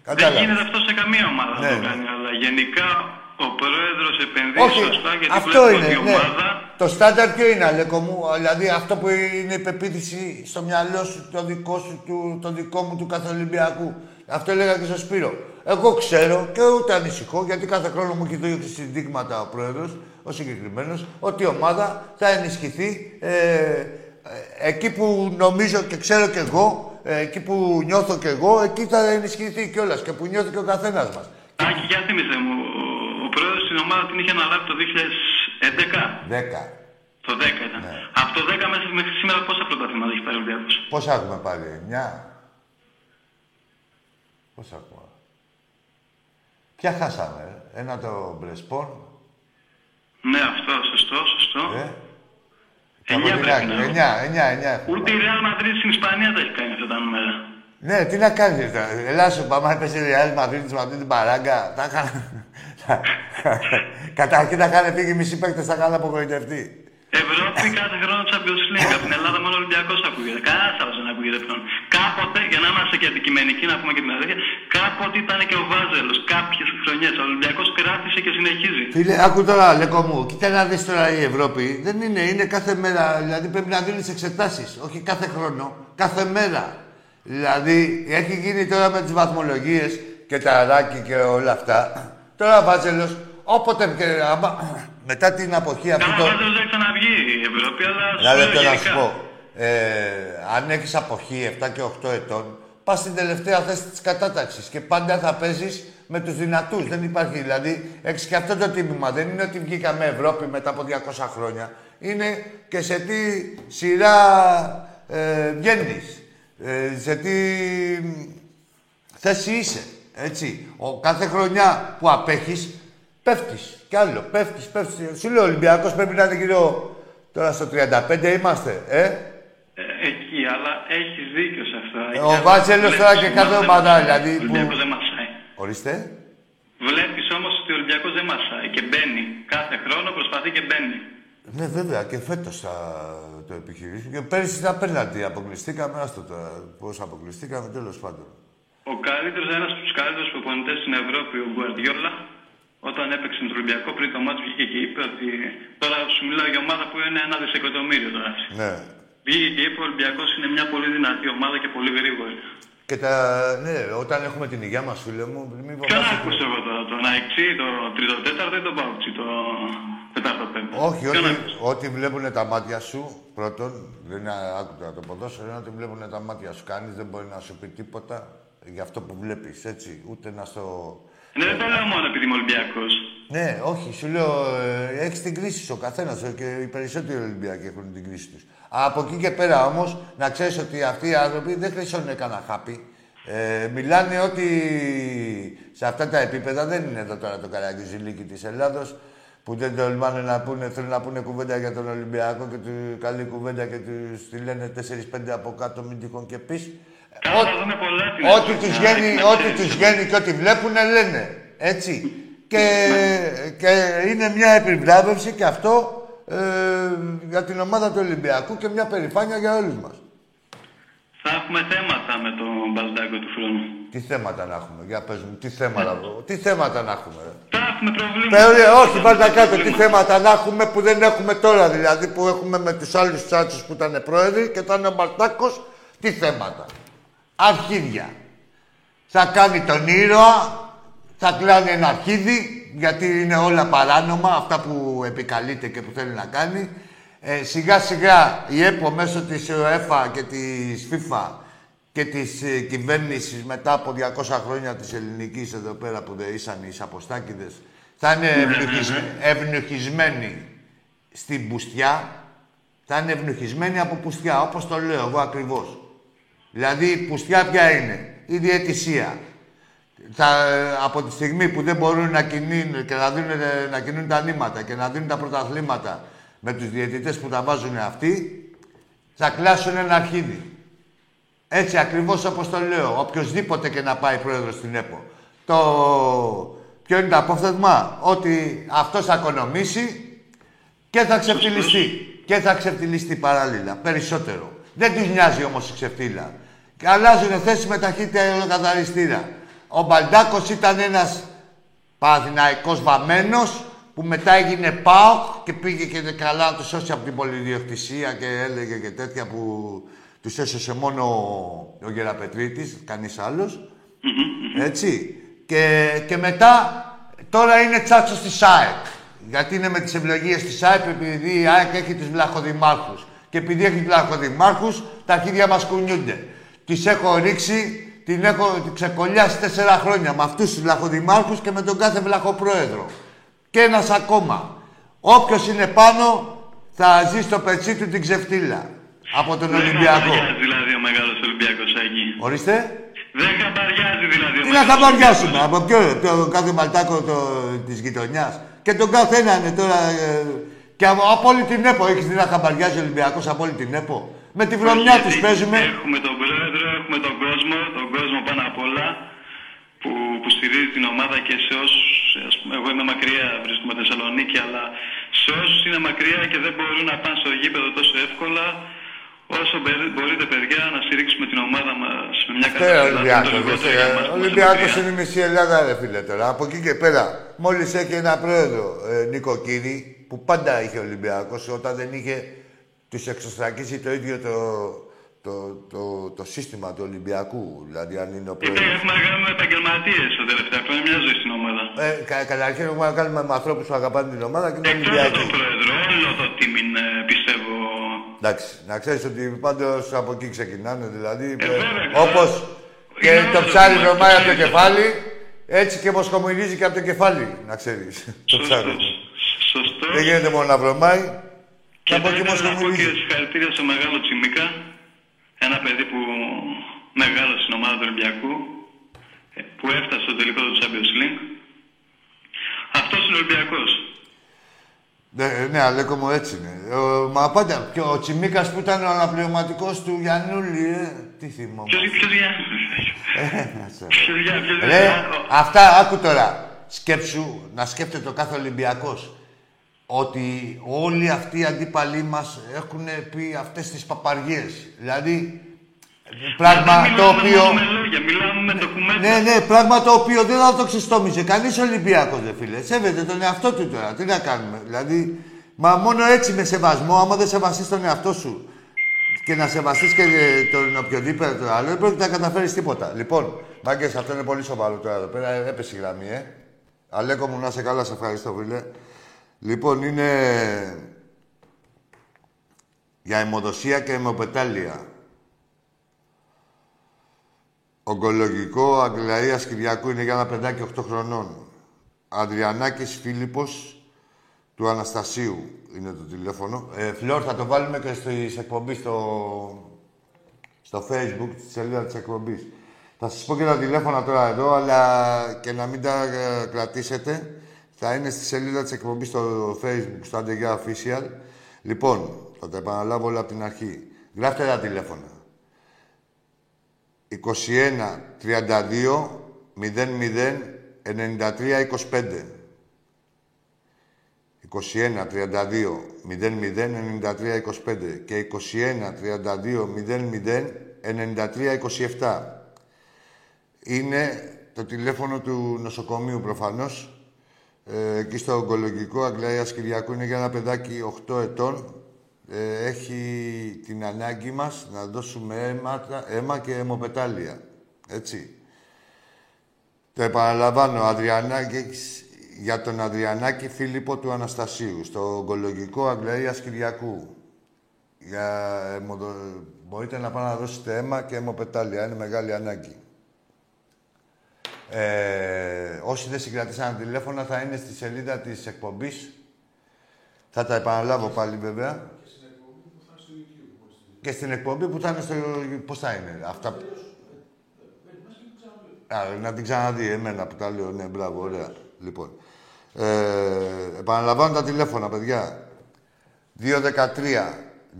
Δεν Κατάλαβες. γίνεται αυτό σε καμία ομάδα Ναι, να το ναι. κάνει, αλλά γενικά ο πρόεδρος επενδύει Όχι, σωστά γιατί αυτό βλέπουμε είναι, ότι η ναι. ομάδα Το στάνταρ ποιο είναι, Αλέκο μου, δηλαδή αυτό που είναι η πεποίθηση στο μυαλό σου, το δικό σου, του, το δικό μου, του κάθε Ολυμπιακού. Αυτό έλεγα και στο Σπύρο. Εγώ ξέρω και ούτε ανησυχώ, γιατί κάθε χρόνο μου έχει δώσει συνδείγματα ο πρόεδρος, ο συγκεκριμένος, ότι η ομάδα θα ενισχυθεί ε, ε, εκεί που νομίζω και ξέρω και εγώ, ε, εκεί που νιώθω και εγώ, εκεί θα ενισχυθεί κιόλας και που νιώθει και ο καθένας μας. Άκη, για θύμισε μου, ο, ο πρόεδρο στην ομάδα την είχε αναλάβει το 2011. Δέκα. Το 10 ήταν. Ναι. Από το 10 μέχρι, μέχρι σήμερα πόσα πρωταθλήματα έχει πάρει ο Ολυμπιακός; Πόσα έχουμε πάρει, μια. Πόσα έχουμε. Ποια χάσαμε, ε; ένα το Μπρεσπόν, Ναι, αυτό, σωστό, σωστό. ε. Και από Εννιά την πρέπει άλλη, να είναι. εννιά, εννιά, εννιά έχουμε Ούτε η πάρει. Real Madrid στην Ισπανία τα έχει κάνει αυτά τα νούμερα. Ναι, τι να κάνεις τώρα. Ελάς σου, πάμε, έπεσε η Real Madrid με αυτή την παράγκα. Τα είχαν... Καταρχήν θα είχαν φύγει μισή παίκτες, θα είχαν απογοητευτεί. Ευρώπη κάθε χρόνο Champions League. Από την Ελλάδα μόνο ο Ολυμπιακός ακούγεται. Κανένας άλλος δεν ακούγεται πλέον. Κάποτε, για να είμαστε και αντικειμενικοί, να πούμε και την αλήθεια, κάποτε ήταν και ο Βάζελος. Κάποιες χρονιές. Ο Ολυμπιακός κράτησε και συνεχίζει. Φίλε, άκου τώρα, Λέκο μου, κοίτα να δεις τώρα η Ευρώπη. Δεν είναι, είναι κάθε μέρα. Δηλαδή πρέπει να δίνεις εξετάσεις. Όχι κάθε χρόνο, κάθε μέρα. Δηλαδή, έχει γίνει τώρα με τις βαθμολογίες και τα ράκι και όλα αυτά. Τώρα ο Βάζελος, όποτε και άμα, μετά την αποχή αυτή Καλά, το... ο Βάζελο δεν ξαναβγεί η Ευρώπη, αλλά σου Ένα λέω λεπτό να σου γενικά. πω. Ε, αν έχεις αποχή 7 και 8 ετών, πας στην τελευταία θέση της κατάταξης και πάντα θα παίζεις με τους δυνατούς. Δεν υπάρχει, δηλαδή, έχεις και αυτό το τίμημα. Δεν είναι ότι βγήκαμε Ευρώπη μετά από 200 χρόνια. Είναι και σε τι σειρά ε, βγαίνεις. Ε, σε τι θέση είσαι. Έτσι. Ο, κάθε χρονιά που απέχεις, πέφτεις. Κι άλλο. Πέφτεις, πέφτεις. Σου λέω, ο Ολυμπιακός πρέπει να είναι γύρω Τώρα στο 35 είμαστε, ε; Ε, εκεί, αλλά έχεις δίκιο σε αυτά. Ε, ο Βάζελος τώρα και κάθε ομάδα, δηλαδή, Ο που- Ολυμπιακός δεν μασάει. Ορίστε. Βλέπεις όμως ότι ο Ολυμπιακός δεν μασάει και μπαίνει. Κάθε χρόνο προσπαθεί και μπαίνει. Ναι, βέβαια, και φέτος θα το επιχειρήσουμε. Και πέρυσι τα πέναλτι αποκλειστήκαμε. Άστο τώρα πώς αποκλειστήκαμε, τέλος πάντων. Ο καλύτερος, ένας από τους καλύτερους προπονητές στην Ευρώπη, ο Γκουαρδιόλα, όταν έπαιξε με τον Ολυμπιακό πριν το μάτι βγήκε και είπε ότι τώρα σου μιλάω για ομάδα που είναι ένα δισεκατομμύριο τώρα. Ναι. Βγήκε και είπε ο Ολυμπιακός είναι μια πολύ δυνατή ομάδα και πολύ γρήγορη. Και τα, ναι, όταν έχουμε την υγεία μας, φίλε μου, μην Ποιον φοβάσαι. άκουσα εγώ τώρα, τον Αϊξή, το τρίτο τέταρτο ή τον Παουτσί, το τετάρτο πέμπτο; Όχι, Ποιον ό,τι, άκουσα; ό,τι βλέπουν τα μάτια σου, πρώτον, δεν είναι άκουτα το ποδόσφαιρο, είναι ότι βλέπουν τα μάτια σου. Κανείς δεν μπορεί να σου πει τίποτα για αυτό που βλέπεις, έτσι. Ούτε να στο. Ναι, δεν το λέω μόνο επειδή είμαι Ολυμπιακός. Ναι, όχι, σου λέω, ε, έχεις την κρίση σου ο καθένας και οι περισσότεροι Ολυμπιακοί έχουν την κρίση τους. Από εκεί και πέρα όμως, να ξέρεις ότι αυτοί οι άνθρωποι δεν χρυσώνουν κανένα χάπι. Ε, μιλάνε ότι σε αυτά τα επίπεδα δεν είναι εδώ τώρα το καραγκιουζιλίκι της Ελλάδος που δεν τολμάνε να πούνε, θέλουν να πούνε κουβέντα για τον Ολυμπιακό και του, καλή κουβέντα και του τη λένε 4-5 από κάτω, μην τυχόν και πεις. Καλά, θα δούμε πολλά την Ό,τι επόμενη τους φορά, βγαίνει, να ό,τι ξέρεις. τους βγαίνει και ό,τι βλέπουν λένε. Έτσι. Και, και είναι μια επιβλάβευση και αυτό ε, για την ομάδα του Ολυμπιακού και μια περηφάνεια για όλους μας. Θα έχουμε θέματα με τον Μπαλντάκο του χρόνου. Τι θέματα να έχουμε, για πες μου, τι θέματα, τι θέματα να έχουμε. ρε. Θα έχουμε προβλήματα. Πέρα, Θα όχι, έχουμε βάλτε κάτω, τι προβλήματα. θέματα να έχουμε που δεν έχουμε τώρα, δηλαδή που έχουμε με τους άλλους τσάτσους που ήταν πρόεδροι και ήταν ο Μπαρτάκος, τι θέματα. Αρχίδια. Θα κάνει τον ήρωα, θα κλάνει ένα αρχίδι, γιατί είναι όλα παράνομα, αυτά που επικαλείται και που θέλει να κάνει. Ε, σιγά σιγά η ΕΠΟ μέσω της ΟΕΦΑ και της FIFA και της ε, κυβέρνησης μετά από 200 χρόνια της ελληνικής εδώ πέρα που δεν ήσαν οι Σαποστάκηδες θα είναι ευνοχισ- ευνοχισμένοι στην πουστιά, θα είναι ευνοχισμένοι από πουστιά, όπως το λέω εγώ ακριβώς. Δηλαδή η πουστιά ποια είναι, η διαιτησία. Θα, από τη στιγμή που δεν μπορούν να κινούν και να, δίνουν, να κινούν τα νήματα και να δίνουν τα πρωταθλήματα με τους διαιτητές που τα βάζουν αυτοί, θα κλάσουν ένα αρχίδι. Έτσι ακριβώς όπως το λέω, οποιοδήποτε και να πάει πρόεδρος στην ΕΠΟ. Το... Ποιο είναι το απόφθεγμα, ότι αυτός θα οικονομήσει και θα ξεφτυλιστεί. Και θα ξεφτυλιστεί παράλληλα, περισσότερο. Δεν τους νοιάζει όμως η ξεφτύλα. Και αλλάζουν θέση με ταχύτητα αεροκαθαριστήρα. Ο Μπαλντάκος ήταν ένας Παναθηναϊκός βαμμένος που μετά έγινε ΠΑΟΚ και πήγε και καλά να τους σώσει από την πολυδιοκτησία και έλεγε και τέτοια που τους έσωσε μόνο ο, ο Γεραπετρίτης, κανείς άλλος. Έτσι. Και, και μετά τώρα είναι τσάτσος της ΑΕΚ. Γιατί είναι με τις ευλογίες της ΑΕΚ επειδή η ΑΕΚ έχει τους βλαχοδημάρχους. Και επειδή έχει βλαχοδημάρχους, τα αρχίδια μας κουνιούνται. Τις έχω ρίξει, την έχω την ξεκολλιάσει τέσσερα χρόνια με αυτούς τους βλαχοδημάρχους και με τον κάθε βλαχοπρόεδρο. Και ένας ακόμα. Όποιος είναι πάνω θα ζει στο πετσί του την ξεφτύλα. Από τον Δεν Ολυμπιακό. χαμπαριάζει δηλαδή ο μεγάλος Ολυμπιακός εκεί. Ορίστε. Δεν χαμπαριάζει δηλαδή ο Τι να μεγάλος χαμπαριάσουμε, από ποιο, το κάθε μαλτάκο το, της γειτονιάς. Και τον καθένα είναι τώρα... ε, και από, από όλη την ΕΠΟ, έχεις δει να χαμπαριάζει ο Ολυμπιακός από όλη την ΕΠΟ; Με τη βρωμιά Γιατί τους παίζουμε. Έχουμε τον πρόεδρο, έχουμε τον κόσμο, τον κόσμο πάνω απ' όλα που, που στηρίζει την ομάδα και σε όσους. Εγώ είμαι μακριά, βρίσκομαι Θεσσαλονίκη, αλλά σε όσους είναι μακριά και δεν μπορούν να πάνε στο γήπεδο τόσο εύκολα, όσο μπε- μπορείτε, παιδιά, να στηρίξουμε την ομάδα μας με μια Ε, κατάσταση. Ολυμπιακός. Ο Ολυμπιακός είναι η μισή Ελλάδα, ρε φίλε τώρα. Από εκεί και πέρα, μόλις έχει ένα πρόεδρο, ε, Νίκο Κύρη, που πάντα είχε ο Ολυμπιακός, όταν δεν είχε τους εξωστρακίσει το ίδιο το, το, το, το, σύστημα του Ολυμπιακού. Δηλαδή, αν είναι ο Γιατί πρόεδρος. έχουμε να κάνουμε επαγγελματίες τα τελευταία χρόνια, μια ζωή στην ομάδα. Ε, κα, καταρχήν έχουμε να κάνουμε με ανθρώπους που αγαπάνε την ομάδα και είναι Εκτός από Ολυμπιακοί. τον πρόεδρο, όλο το team είναι, πιστεύω. Εντάξει, να ξέρεις ότι πάντως από εκεί ξεκινάνε. Δηλαδή, Ε, βέβαια, καλά. όπως και Είναι το όλο ψάρι το βρωμάει από το ψάρι. κεφάλι, έτσι και μοσχομυρίζει και από το κεφάλι, να ξέρεις. το ψάρι. Σωστός. Σωστό. Δεν γίνεται μόνο να βρωμάει, και Και από θα εκεί ήθελα να πω και μοσχομυρίζει. συγχαρητήρια στο μεγάλο Τσιμίκα. Ένα παιδί που μεγάλο στην ομάδα του Ολυμπιακού, ε, που έφτασε στο τελικό του Champions League. Αυτός είναι Ολυμπιακός. Ναι, ναι, Αλέκο μου έτσι είναι. Ο, μα πάντα. Και ο Τσιμίκας που ήταν ο αναπληρωματικός του Γιαννούλη, ε, τι θυμό. Ποιος ποιος Ε, Ποιος για, ποιος Ρε, για. αυτά άκου τώρα. Σκέψου, να σκέφτεται ο κάθε Ολυμπιακός ότι όλοι αυτοί οι αντίπαλοι μας έχουν πει αυτές τις παπαριές. Δηλαδή, πράγμα Δεν το μιλάμε οποίο... μόνο με λόγια, μιλάμε με ντοκουμέντα. Ναι, ναι, πράγμα το οποίο δεν θα το ξεστόμιζε κανείς Ολυμπιακός, δε φίλε. Σέβεται τον εαυτό του τώρα. Τι να κάνουμε. Δηλαδή, μα μόνο έτσι με σεβασμό, άμα δεν σεβαστείς τον εαυτό σου και να σεβαστείς και ε, τον οποιοδήποτε άλλο, δεν πρόκειται να καταφέρεις τίποτα. Λοιπόν, μάγκες, αυτό είναι πολύ σοβαρό τώρα εδώ πέρα. Έπεσε η γραμμή, ε. Αλέκο μου, να σε καλά, σε ευχαριστώ, φίλε. Λοιπόν, είναι για αιμοδοσία και αιμοπετάλια. Ογκολογικό Αγγλαίας Κυριακού είναι για ένα παιδάκι 8 χρονών. Αδριανάκης Φίλιππος του Αναστασίου είναι το τηλέφωνο. Ε, Φλόρ, θα το βάλουμε και στις εκπομπή στο, στο facebook, στη σελίδα της εκπομπής. Θα σας πω και τα τηλέφωνα τώρα εδώ, αλλά και να μην τα ε, κρατήσετε. Θα είναι στη σελίδα της εκπομπής στο facebook, στο Αντεγιά Official. Λοιπόν, θα τα επαναλάβω όλα από την αρχή. Γράφτε τα τηλέφωνα. 21 32 00 93 25. 21 32 00 93 25 και 21 32 00 93 27. Είναι το τηλέφωνο του νοσοκομείου προφανώς. Ε, εκεί στο ογκολογικό Αγγλαίας Κυριακού είναι για ένα παιδάκι 8 ετών. Ε, έχει την ανάγκη μας να δώσουμε αίμα, αίμα και αιμοπετάλια. Έτσι. Το επαναλαμβάνω, Αδριανάκης, για τον Αδριανάκη Φίλιππο του Αναστασίου, στο ογκολογικό Αγγλαίας Κυριακού. Για, αιμοδο- μπορείτε να πάτε να δώσετε αίμα και αιμοπετάλια. Είναι μεγάλη ανάγκη. Ε, όσοι δεν συγκρατήσαν τηλέφωνα θα είναι στη σελίδα της εκπομπής. Θα τα επαναλάβω πάλι βέβαια. Και στην εκπομπή που θα είναι στο... Πώς θα είναι. Αυτά... Α, να την ξαναδεί εμένα που τα λέω. Ναι, μπράβο, ωραία. Λοιπόν. Ε, επαναλαμβάνω τα τηλέφωνα, παιδιά. 213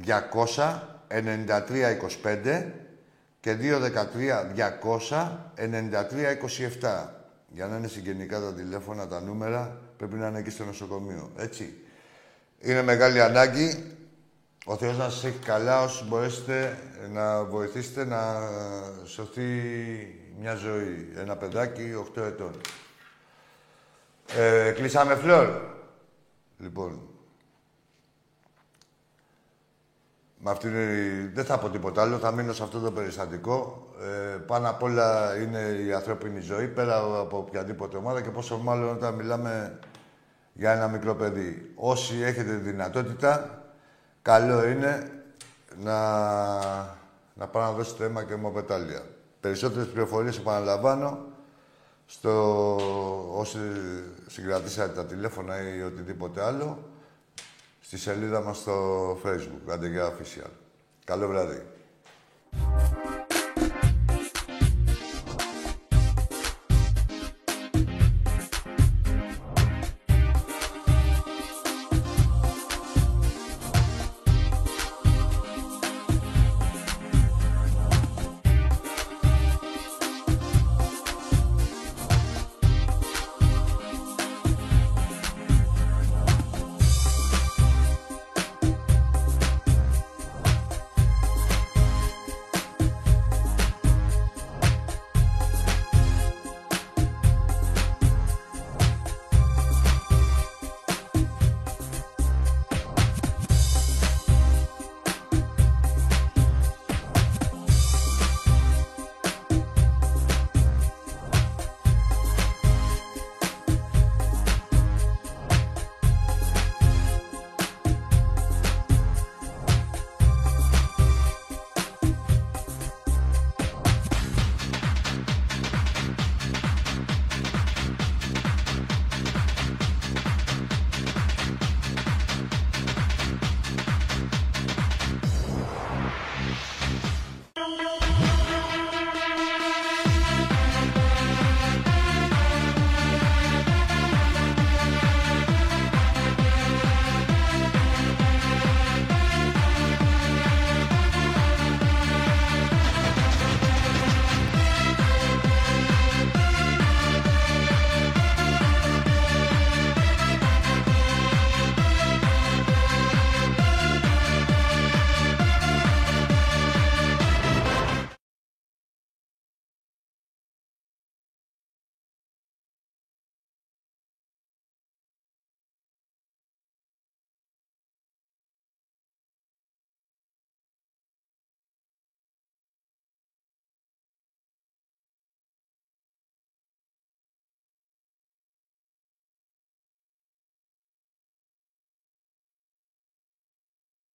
200 93 25 και 213 200 93 27. Για να είναι συγγενικά τα τηλέφωνα, τα νούμερα, πρέπει να είναι εκεί στο νοσοκομείο. Έτσι. Είναι μεγάλη ανάγκη. Ο Θεός να σας έχει καλά όσοι μπορέσετε να βοηθήσετε να σωθεί μια ζωή. Ένα παιδάκι 8 ετών. Ε, κλείσαμε φλόρ. Λοιπόν. Με αυτή, δεν θα πω τίποτα άλλο, θα μείνω σε αυτό το περιστατικό. Ε, πάνω απ' όλα είναι η ανθρώπινη ζωή, πέρα από οποιαδήποτε ομάδα και πόσο μάλλον όταν μιλάμε για ένα μικρό παιδί. Όσοι έχετε δυνατότητα, καλό είναι να, να πάω να δώσετε αίμα και αιμοπετάλια. Περισσότερες πληροφορίες επαναλαμβάνω στο όσοι συγκρατήσατε τα τηλέφωνα ή οτιδήποτε άλλο στη σελίδα μας στο facebook, Αντεγιά Official. Καλό βράδυ.